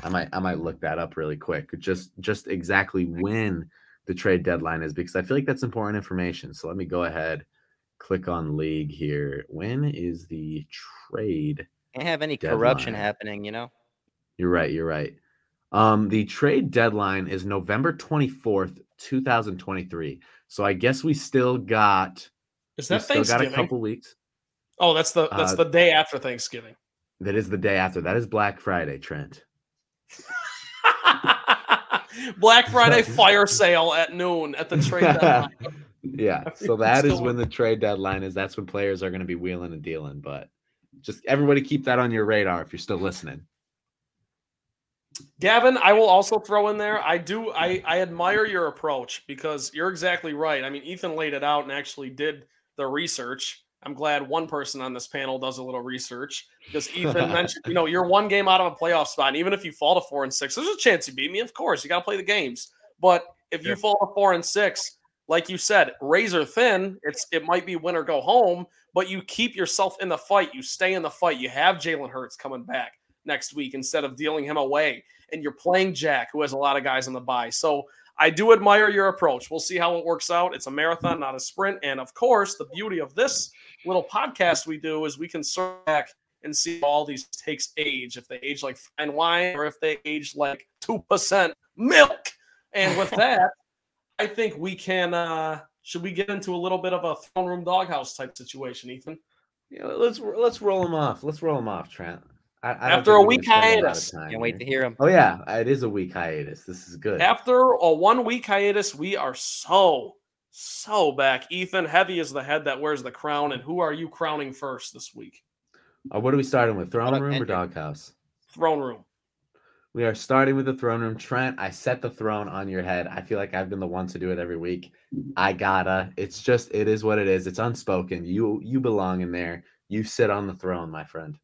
I might I might look that up really quick. Just just exactly when the trade deadline is because I feel like that's important information. So let me go ahead, click on league here. When is the trade? Can't have any deadline? corruption happening, you know. You're right. You're right. Um, the trade deadline is November 24th, 2023. So I guess we still got is that Thanksgiving? Still got a couple weeks. Oh, that's the that's uh, the day after Thanksgiving. That is the day after. That is Black Friday, Trent. Black Friday fire sale at noon at the trade deadline. yeah, so that is when the trade deadline is. That's when players are going to be wheeling and dealing. But just everybody keep that on your radar if you're still listening. Gavin, I will also throw in there. I do. I I admire your approach because you're exactly right. I mean, Ethan laid it out and actually did the research. I'm glad one person on this panel does a little research because Ethan mentioned, you know, you're one game out of a playoff spot. And even if you fall to four and six, there's a chance you beat me. Of course, you got to play the games. But if you yeah. fall to four and six, like you said, razor thin, it's it might be win or go home, but you keep yourself in the fight. You stay in the fight. You have Jalen Hurts coming back next week instead of dealing him away. And you're playing Jack, who has a lot of guys on the bye. So I do admire your approach. We'll see how it works out. It's a marathon, not a sprint. And of course, the beauty of this little podcast we do is we can circle back and see all these takes age. If they age like fine wine or if they age like 2% milk. And with that, I think we can uh should we get into a little bit of a throne room doghouse type situation, Ethan? Yeah, let's let's roll them off. Let's roll them off, Trent. I, I After a week hiatus, a can't wait to hear him. Oh yeah, it is a week hiatus. This is good. After a one week hiatus, we are so so back. Ethan, heavy is the head that wears the crown, and who are you crowning first this week? Uh, what are we starting with? Throne room or doghouse? Throne room. We are starting with the throne room. Trent, I set the throne on your head. I feel like I've been the one to do it every week. I gotta. It's just it is what it is. It's unspoken. You you belong in there. You sit on the throne, my friend.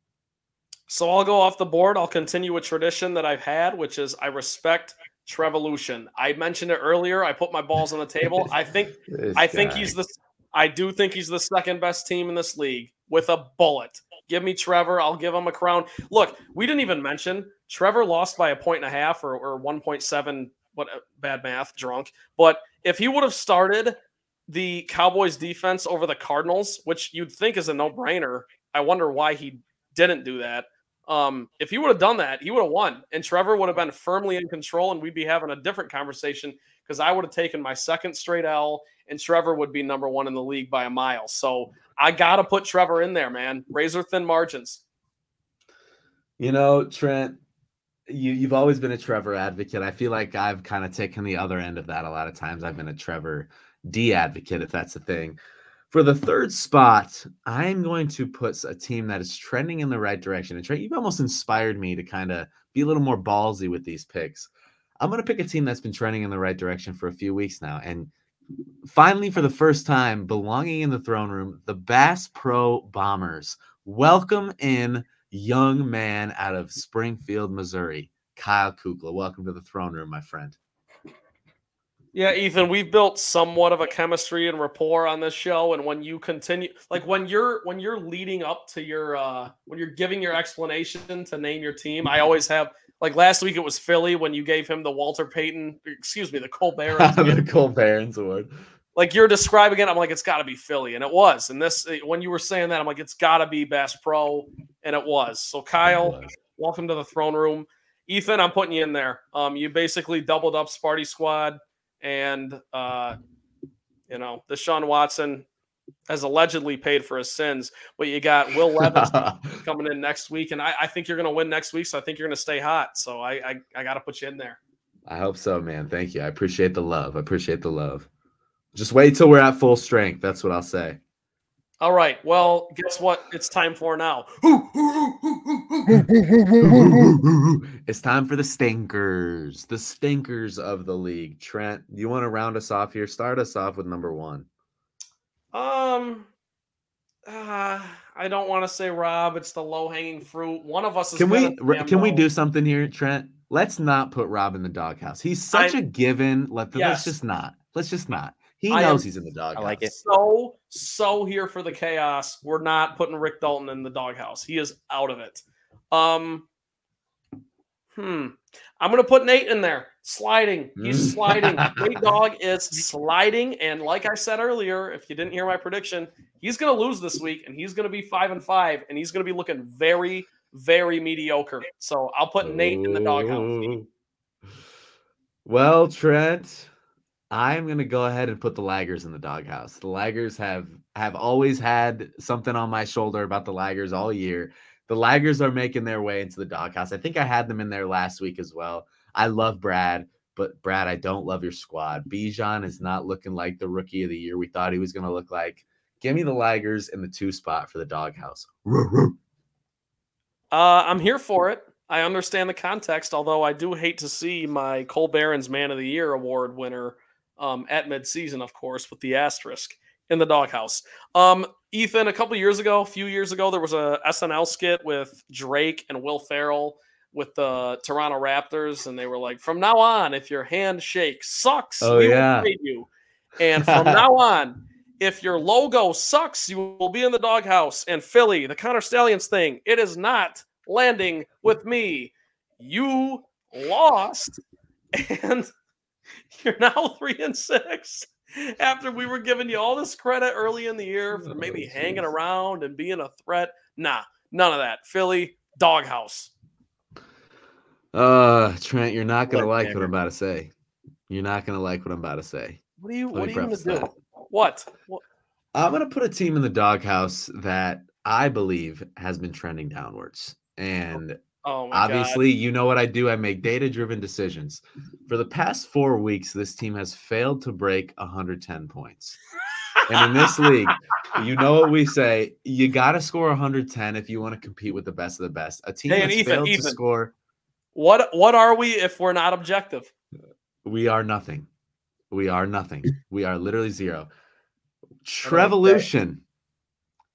So I'll go off the board. I'll continue a tradition that I've had, which is I respect Trevolution. I mentioned it earlier. I put my balls on the table. I think I think guy. he's the I do think he's the second best team in this league with a bullet. Give me Trevor. I'll give him a crown. Look, we didn't even mention Trevor lost by a point and a half or, or 1.7. What uh, bad math, drunk. But if he would have started the Cowboys defense over the Cardinals, which you'd think is a no brainer, I wonder why he didn't do that. Um, if he would have done that, he would have won, and Trevor would have been firmly in control, and we'd be having a different conversation because I would have taken my second straight L, and Trevor would be number one in the league by a mile. So I gotta put Trevor in there, man. Razor thin margins. You know, Trent, you you've always been a Trevor advocate. I feel like I've kind of taken the other end of that a lot of times. I've been a Trevor D advocate, if that's the thing. For the third spot, I'm going to put a team that is trending in the right direction. And Trent, you've almost inspired me to kind of be a little more ballsy with these picks. I'm going to pick a team that's been trending in the right direction for a few weeks now. And finally, for the first time, belonging in the throne room, the Bass Pro Bombers. Welcome in young man out of Springfield, Missouri, Kyle Kukla. Welcome to the throne room, my friend. Yeah, Ethan, we've built somewhat of a chemistry and rapport on this show. And when you continue, like when you're when you're leading up to your uh when you're giving your explanation to name your team, I always have like last week it was Philly when you gave him the Walter Payton, excuse me, the Colbert. the Cole Barons Award. like you're describing it, I'm like, it's got to be Philly, and it was. And this, eh, when you were saying that, I'm like, it's got to be Bass Pro, and it was. So Kyle, welcome to the throne room. Ethan, I'm putting you in there. Um, you basically doubled up Sparty Squad, and uh, you know, Deshaun Watson has allegedly paid for his sins, but you got Will Levis coming in next week, and I, I think you're going to win next week. So I think you're going to stay hot. So I, I, I got to put you in there. I hope so, man. Thank you. I appreciate the love. I appreciate the love. Just wait till we're at full strength. That's what I'll say. All right. Well, guess what? It's time for now. it's time for the stinkers, the stinkers of the league. Trent, you want to round us off here? Start us off with number one. Um, uh, I don't want to say Rob. It's the low hanging fruit. One of us is. Can we gonna r- damn can we do something here, Trent? Let's not put Rob in the doghouse. He's such I- a given. Let Yes. let's just not. Let's just not. He I knows am- he's in the doghouse. like it. So so here for the chaos. We're not putting Rick Dalton in the doghouse. He is out of it. Um. Hmm. I'm gonna put Nate in there. Sliding. He's Mm. sliding. Nate Dog is sliding, and like I said earlier, if you didn't hear my prediction, he's gonna lose this week, and he's gonna be five and five, and he's gonna be looking very, very mediocre. So I'll put Nate in the doghouse. Well, Trent, I'm gonna go ahead and put the laggers in the doghouse. The laggers have have always had something on my shoulder about the laggers all year. The laggers are making their way into the doghouse. I think I had them in there last week as well. I love Brad, but Brad, I don't love your squad. Bijan is not looking like the rookie of the year we thought he was gonna look like. Give me the laggers in the two spot for the doghouse. Roo, roo. Uh, I'm here for it. I understand the context, although I do hate to see my Cole Barron's Man of the Year award winner um, at midseason, of course, with the asterisk in the doghouse. Um, Ethan, a couple years ago, a few years ago, there was a SNL skit with Drake and Will Ferrell with the Toronto Raptors, and they were like, "From now on, if your hand shakes, sucks, Oh, we yeah. will trade you." And from now on, if your logo sucks, you will be in the doghouse. And Philly, the Connor Stalions thing, it is not landing with me. You lost, and you're now three and six. After we were giving you all this credit early in the year for maybe Oh, hanging around and being a threat, nah, none of that. Philly doghouse. Uh, Trent, you're not gonna Look, like what I'm about to say. You're not gonna like what I'm about to say. What are you? Let What are you preface do? What? what? I'm gonna put a team in the doghouse that I believe has been trending downwards. And Oh my god! obviously, you know what I do. I make data-driven decisions. For the past four weeks, this team has failed to break 110 points. And in this league, you know what we say: you got to score 110 if you want to compete with the best of the best. A team Hey, that's Ethan, failed to Ethan. score. What? What are we if we're not objective? We are nothing. We are nothing. We are literally zero. Trevolution.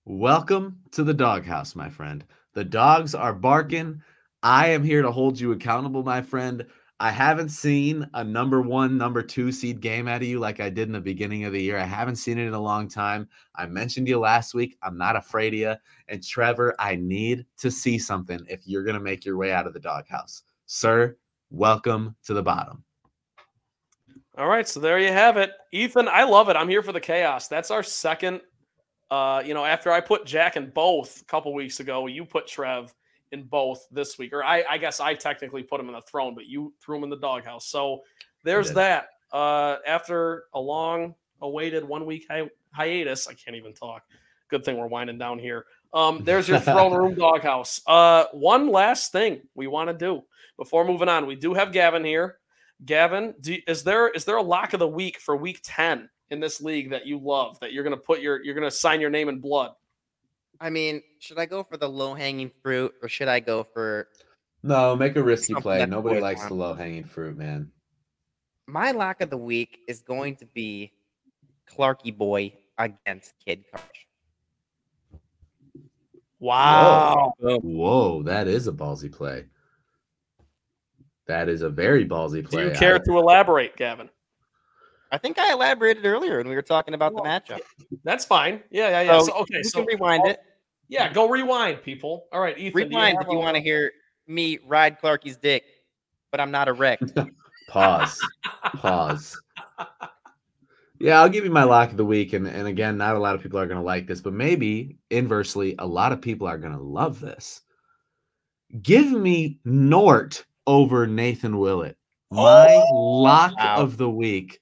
Welcome to the doghouse, my friend. The dogs are barking. I am here to hold you accountable, my friend. I haven't seen a number one, number two seed game out of you like I did in the beginning of the year. I haven't seen it in a long time. I mentioned you last week. I'm not afraid of you. And Trevor, I need to see something if you're going to make your way out of the doghouse. Sir, welcome to the bottom. All right, so there you have it. Ethan, I love it. I'm here for the chaos. That's our second uh, you know, after I put Jack in both a couple weeks ago, you put Trev in both this week, or I, I guess I technically put him in the throne, but you threw him in the doghouse. So there's that. Uh, after a long awaited one week hi- hiatus, I can't even talk. Good thing we're winding down here. Um, there's your throne room doghouse. Uh, one last thing we want to do before moving on. We do have Gavin here. Gavin, do, is there is there a lock of the week for week ten in this league that you love that you're gonna put your you're gonna sign your name in blood? I mean, should I go for the low hanging fruit or should I go for No, make a risky Something play. that Nobody boys likes want. the low hanging fruit, man. my lock of the week is going to be Clarky Boy against Kid Karch. Wow. Whoa, that is a ballsy play. That is a very ballsy Do play. you care I- to elaborate, Gavin? I think I elaborated earlier when we were talking about the matchup. That's fine. Yeah, yeah, yeah. So So, okay, you so can rewind it. Yeah, go rewind, people. All right, Ethan. Rewind have if you a- want to hear me ride Clarky's dick, but I'm not erect. Pause. Pause. Yeah, I'll give you my lock of the week. And, and again, not a lot of people are going to like this, but maybe inversely, a lot of people are going to love this. Give me Nort over Nathan Willett. My oh, lock Wow. of the week,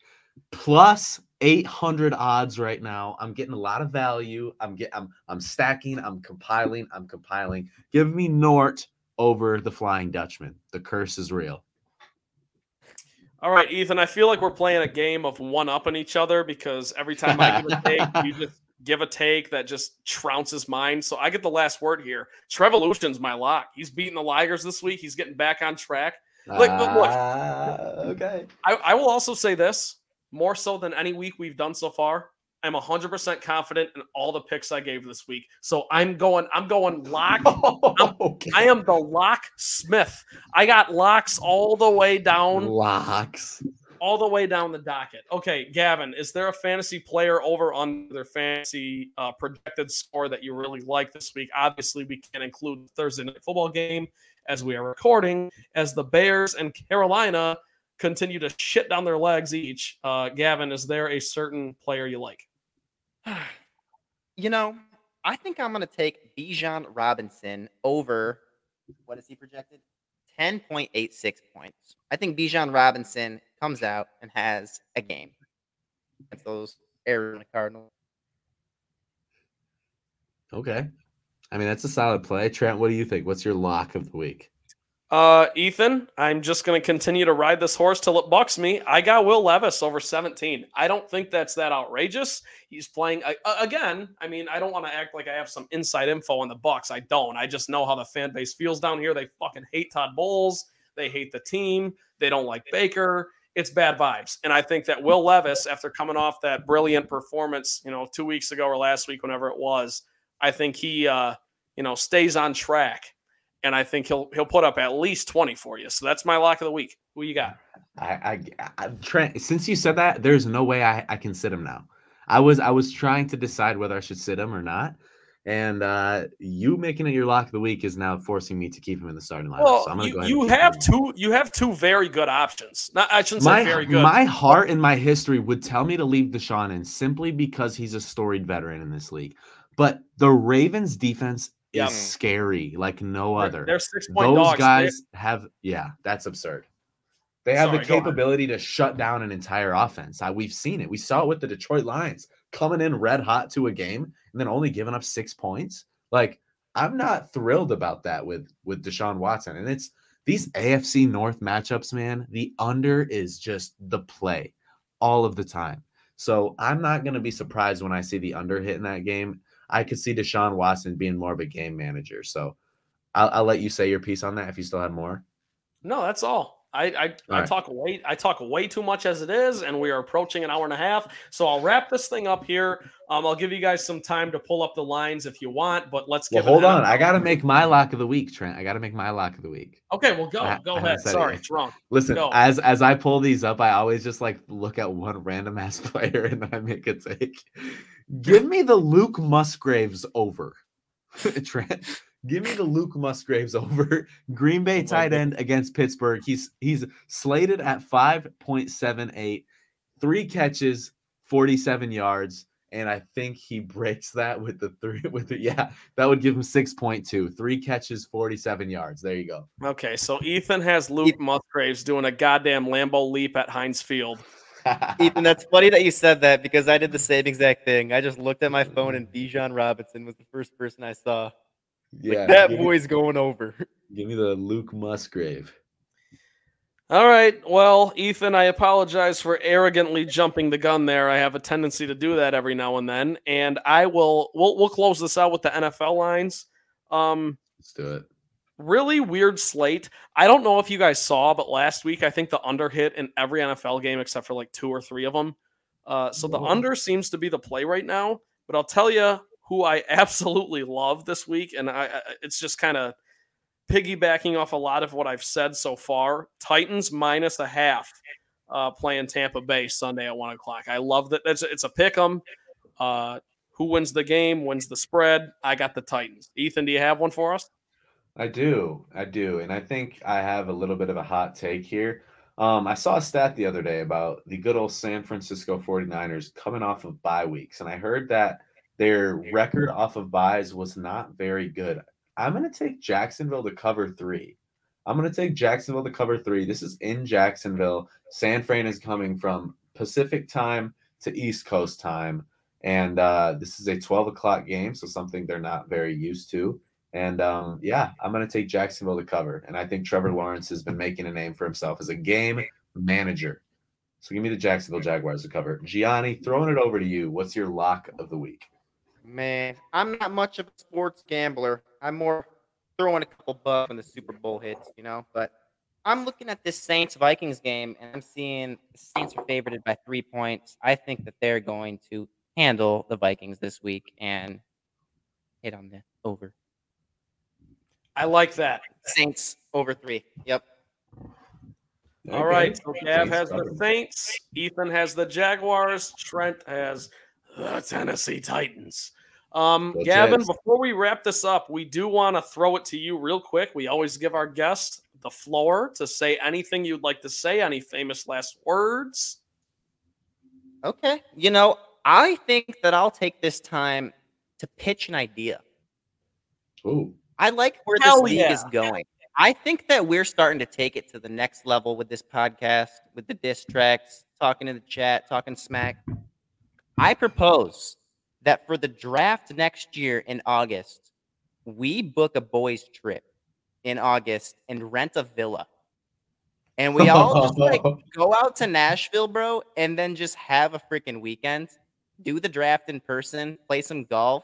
plus 800 odds right now. I'm getting a lot of value. I'm getting, I'm, I'm stacking, I'm compiling, I'm compiling. Give me Nort over the Flying Dutchman. The curse is real. All right, Ethan. I feel like we're playing a game of one up on each other because every time I give a take, you just give a take that just trounces mine. So I get the last word here. Trevolution's my lock. He's beating the Ligers this week. He's getting back on track. Look, look, look. Ah, okay. I, I will also say this more so than any week we've done so far. I'm 100% confident in all the picks I gave this week. So I'm going, I'm going lock. okay. I am the lock Smith. I got locks all the way down, locks. all the way down the docket. Okay, Gavin, is there a fantasy player over on their fantasy uh, projected score that you really like this week? Obviously, we can include Thursday night football game as we are recording, as the Bears and Carolina continue to shit down their legs each. Uh, Gavin, is there a certain player you like? You know, I think I'm going to take Bijan Robinson over what is he projected? 10.86 points. I think Bijan Robinson comes out and has a game against those Arizona Cardinals. Okay. I mean, that's a solid play. Trent, what do you think? What's your lock of the week? Uh, Ethan, I'm just going to continue to ride this horse till it bucks me. I got Will Levis over 17. I don't think that's that outrageous. He's playing again. I mean, I don't want to act like I have some inside info on the Bucks. I don't. I just know how the fan base feels down here. They fucking hate Todd Bowles. They hate the team. They don't like Baker. It's bad vibes. And I think that Will Levis, after coming off that brilliant performance, you know, two weeks ago or last week, whenever it was, I think he, uh, you know, stays on track and I think he'll he'll put up at least twenty for you. So that's my lock of the week. Who you got? I, I, I Trent, since you said that, there's no way I, I can sit him now. I was I was trying to decide whether I should sit him or not. And uh you making it your lock of the week is now forcing me to keep him in the starting lineup. Well, so I'm gonna go you, ahead you have two you have two very good options. Not I shouldn't say my very good. my heart and my history would tell me to leave Deshaun in simply because he's a storied veteran in this league. But the Ravens defense Yeah. is scary like no They're- other. They're six point Those dogs. guys have yeah, that's absurd. They have Sorry, the capability to shut down an entire offense. I, we've seen it. We saw it with the Detroit Lions coming in red hot to a game and then only giving up six points. Like I'm not thrilled about that with with Deshaun Watson. And it's these AFC North matchups, man. The under is just the play all of the time. So I'm not going to be surprised when I see the under hit in that game. I could see Deshaun Watson being more of a game manager. So I'll, I'll let you say your piece on that if you still have more. No, that's all. I I, I right. talk way I talk way too much as it is, and we are approaching an hour and a half. So I'll wrap this thing up here. Um, I'll give you guys some time to pull up the lines if you want, but let's Well, hold on. I got to make my lock of the week, Trent. I got to make my lock of the week. Okay, well go I- go I ahead. said it Sorry, yet. drunk. Listen, Go. as as I pull these up, I always just like look at one random ass player and then I make a take. Give me the Luke Musgraves over. Trent, give me the Luke Musgraves over. Green Bay tight end against Pittsburgh. He's he's slated at 5.78, three catches, 47 yards. And I think he breaks that with the three with the yeah, that would give him 6.2. Three catches, 47 yards. There you go. Okay, so Ethan has Luke Musgraves doing a goddamn Lambeau leap at Heinz Field. Ethan, that's funny that you said that because I did the same exact thing. I just looked at my phone and Bijan Robinson was the first person I saw. Yeah. Like, that give me- boy's going over. Give me the Luke Musgrave. All right. Well, Ethan, I apologize for arrogantly jumping the gun there. I have a tendency to do that every now and then, and I will. We'll we'll close this out with the NFL lines. Um, Let's do it. really weird slate. I don't know if you guys saw, but last week I think the under hit in every NFL game except for like two or three of them. Uh, so the under seems to be the play right now. But I'll tell you who I absolutely love this week, and I, it's just kind of piggybacking off a lot of what I've said so far. Titans minus a half uh, playing Tampa Bay Sunday at one o'clock. I love that. It's it's a pick 'em. Uh, who wins the game wins the spread. I got the Titans. Ethan, do you have one for us? I do. I do. And I think I have a little bit of a hot take here. Um, I saw a stat the other day about the good old San Francisco 49ers coming off of bye weeks. And I heard that their record off of byes was not very good. I'm going to take Jacksonville to cover three. I'm going to take Jacksonville to cover three. This is in Jacksonville. San Fran is coming from Pacific time to East Coast time. And uh, this is a 12 o'clock game, so something they're not very used to. And um, yeah, I'm going to take Jacksonville to cover. And I think Trevor Lawrence has been making a name for himself as a game manager. So give me the Jacksonville Jaguars to cover. Gianni, throwing it over to you. What's your lock of the week? Man, I'm not much of a sports gambler. I'm more throwing a couple bucks when the Super Bowl hits, you know. But I'm looking at this Saints Vikings game, and I'm seeing the Saints are favored by three points. I think that they're going to handle the Vikings this week and hit on the over. I like that. Saints over three. Yep. All right. So Gav has the. Saints. Ethan has the Jaguars. Trent has the Tennessee Titans. Um, Go Gavin, Jets. before we wrap this up, we do want to throw it to you real quick. We always give our guest the floor to say anything you'd like to say, any famous last words. Okay. You know, I think that I'll take this time to pitch an idea. Ooh. I like where this league yeah. is going. I think that we're starting to take it to the next level with this podcast, with the diss tracks, talking in the chat, talking smack. I propose that for the draft next year in August, we book a boys' trip in August and rent a villa. And we all just like go out to Nashville, bro, and then just have a freaking weekend, do the draft in person, play some golf,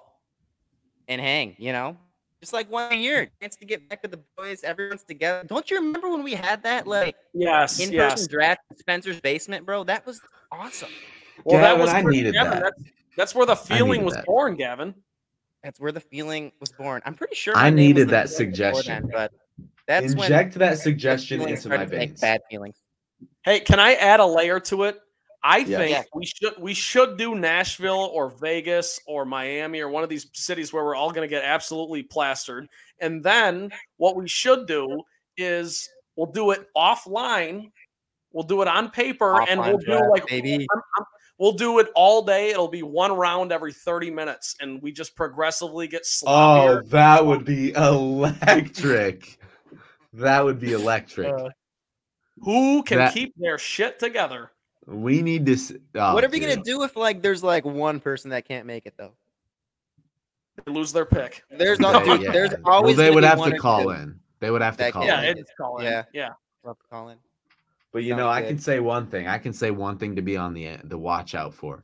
and hang, you know? Just like one year, chance to get back with the boys, everyone's together. Don't you remember when we had that like Yes, in person yes. draft in Spencer's basement, bro? That was awesome. Well, that was I needed Gavin, that. That's, that's where the feeling was that. born, Gavin. That's where the feeling was born. I'm pretty sure I my name was needed that before suggestion. but that's when Inject that suggestion into my started to make veins. Bad feelings. Hey, can I add a layer to it? I Yes. think Yeah. we should we should do Nashville or Vegas or Miami or one of these cities where we're all going to get absolutely plastered. And then what we should do is we'll do it offline. We'll do it on paper and we'll do draft, like maybe. I'm- I'm- we'll do it all day. It'll be one round every 30 minutes and we just progressively get sloppier. Oh, that would be electric. that would be electric. Uh, Who can that- keep their shit together? we need to. Oh, what are we gonna do if like there's like one person that can't make it though? They lose their pick. There's Yeah, not, dude, yeah. there's Well, always. they would be have one to call in. They would have to call Yeah, in. it's calling. Yeah. yeah. We'll have to call in. But you know, Sounds I good. can say one thing. I can say one thing to be on the the watch out for.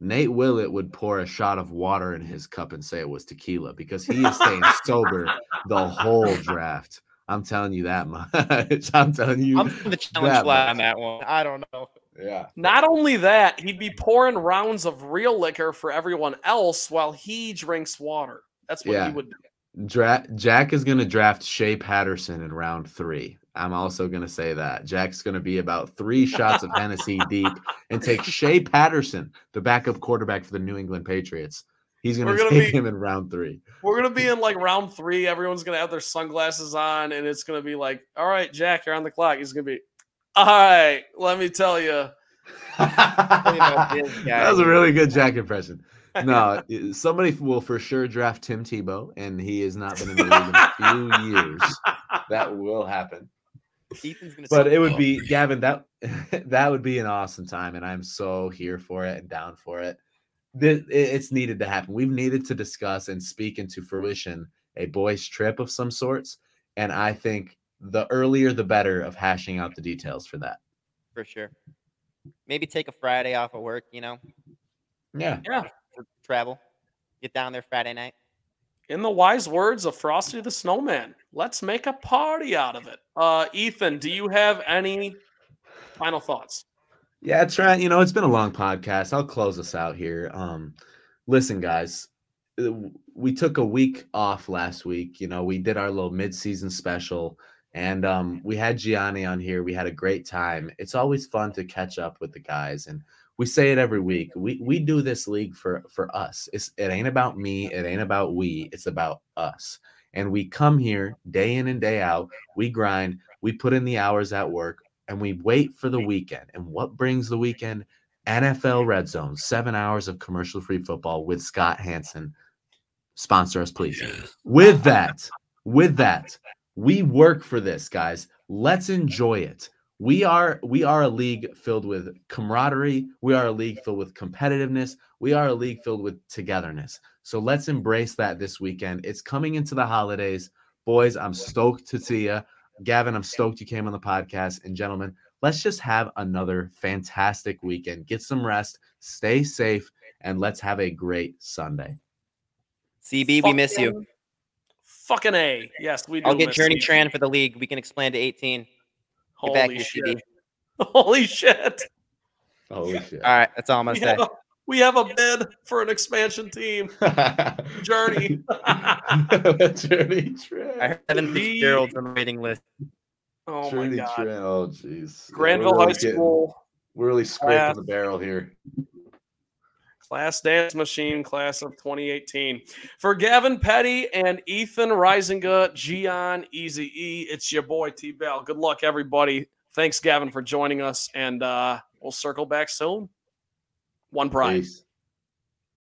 Nate Willett would pour a shot of water in his cup and say it was tequila because he is staying sober the whole draft. I'm telling you that much. I'm telling you. I'm the challenge that flag much. on that one. I don't know. Yeah. Not only that, he'd be pouring rounds of real liquor for everyone else while he drinks water. That's what Yeah. he would do. Dra- Jack is going to draft Shea Patterson in round three. I'm also going to say that Jack's going to be about three shots of Hennessy deep and take Shea Patterson, the backup quarterback for the New England Patriots. He's going We're to gonna take be- him in round three. We're gonna be in like round three. Everyone's gonna have their sunglasses on, and it's gonna be like, "All right, Jack, you're on the clock." He's gonna be, "All right, let me tell you." that this guy. was a really good Jack impression. No, somebody will for sure draft Tim Tebow, and he has not been in the league in a few years. That will happen. Ethan's gonna but it would be Gavin that that would be an awesome time and I'm so here for it and down for it. This, it's needed to happen. We've needed to discuss and speak into fruition a boys trip of some sorts and I think the earlier the better of hashing out the details for that. for sure. Maybe take a Friday off of work, you know, Yeah. for travel. Get down there Friday night. In the wise words of Frosty the Snowman, let's make a party out of it. Uh, Ethan, do you have any final thoughts? Yeah, Trent, you know, it's been a long podcast. I'll close us out here. Um listen guys, uh, we took a week off last week. You know, we did our little mid-season special and um we had Gianni on here. We had a great time. It's always fun to catch up with the guys and we say it every week. We we do this league for for us. It's it ain't about me, it ain't about we, it's about us. And we come here day in and day out. We grind, we put in the hours at work and we wait for the weekend. And what brings the weekend? NFL Red Zone, seven hours of commercial free football with Scott Hanson. Sponsor us, please. With that, with that, we work for this, guys. Let's enjoy it. We are we are a league filled with camaraderie. We are a league filled with competitiveness. We are a league filled with togetherness. So let's embrace that this weekend. It's coming into the holidays. Boys, I'm stoked to see you. Gavin, I'm stoked you came on the podcast. And gentlemen, let's just have another fantastic weekend. Get some rest, stay safe, and let's have a great Sunday. CB, we miss you. Fucking- Fucking A. Yes, we do. I'll get miss Journey you. Tran for the league. We can explain to 18. Get back Holy shit. CB. Holy shit. Holy shit. All right, that's all I'm gonna say. have, a, we have a bid for an expansion team. Journey. Journey Trent. I heard Evan Fitzgerald's on the waiting list. oh my god. Trent. Oh, jeez. Granville we're High really getting- School We're really scraping class. the barrel here. Class Dance Machine class of 2018. For Gavin Petty and Ethan Risinga, Gian Easy E, it's your boy T Bell. Good luck, everybody. Thanks, Gavin, for joining us, and uh, we'll circle back soon. One. Peace.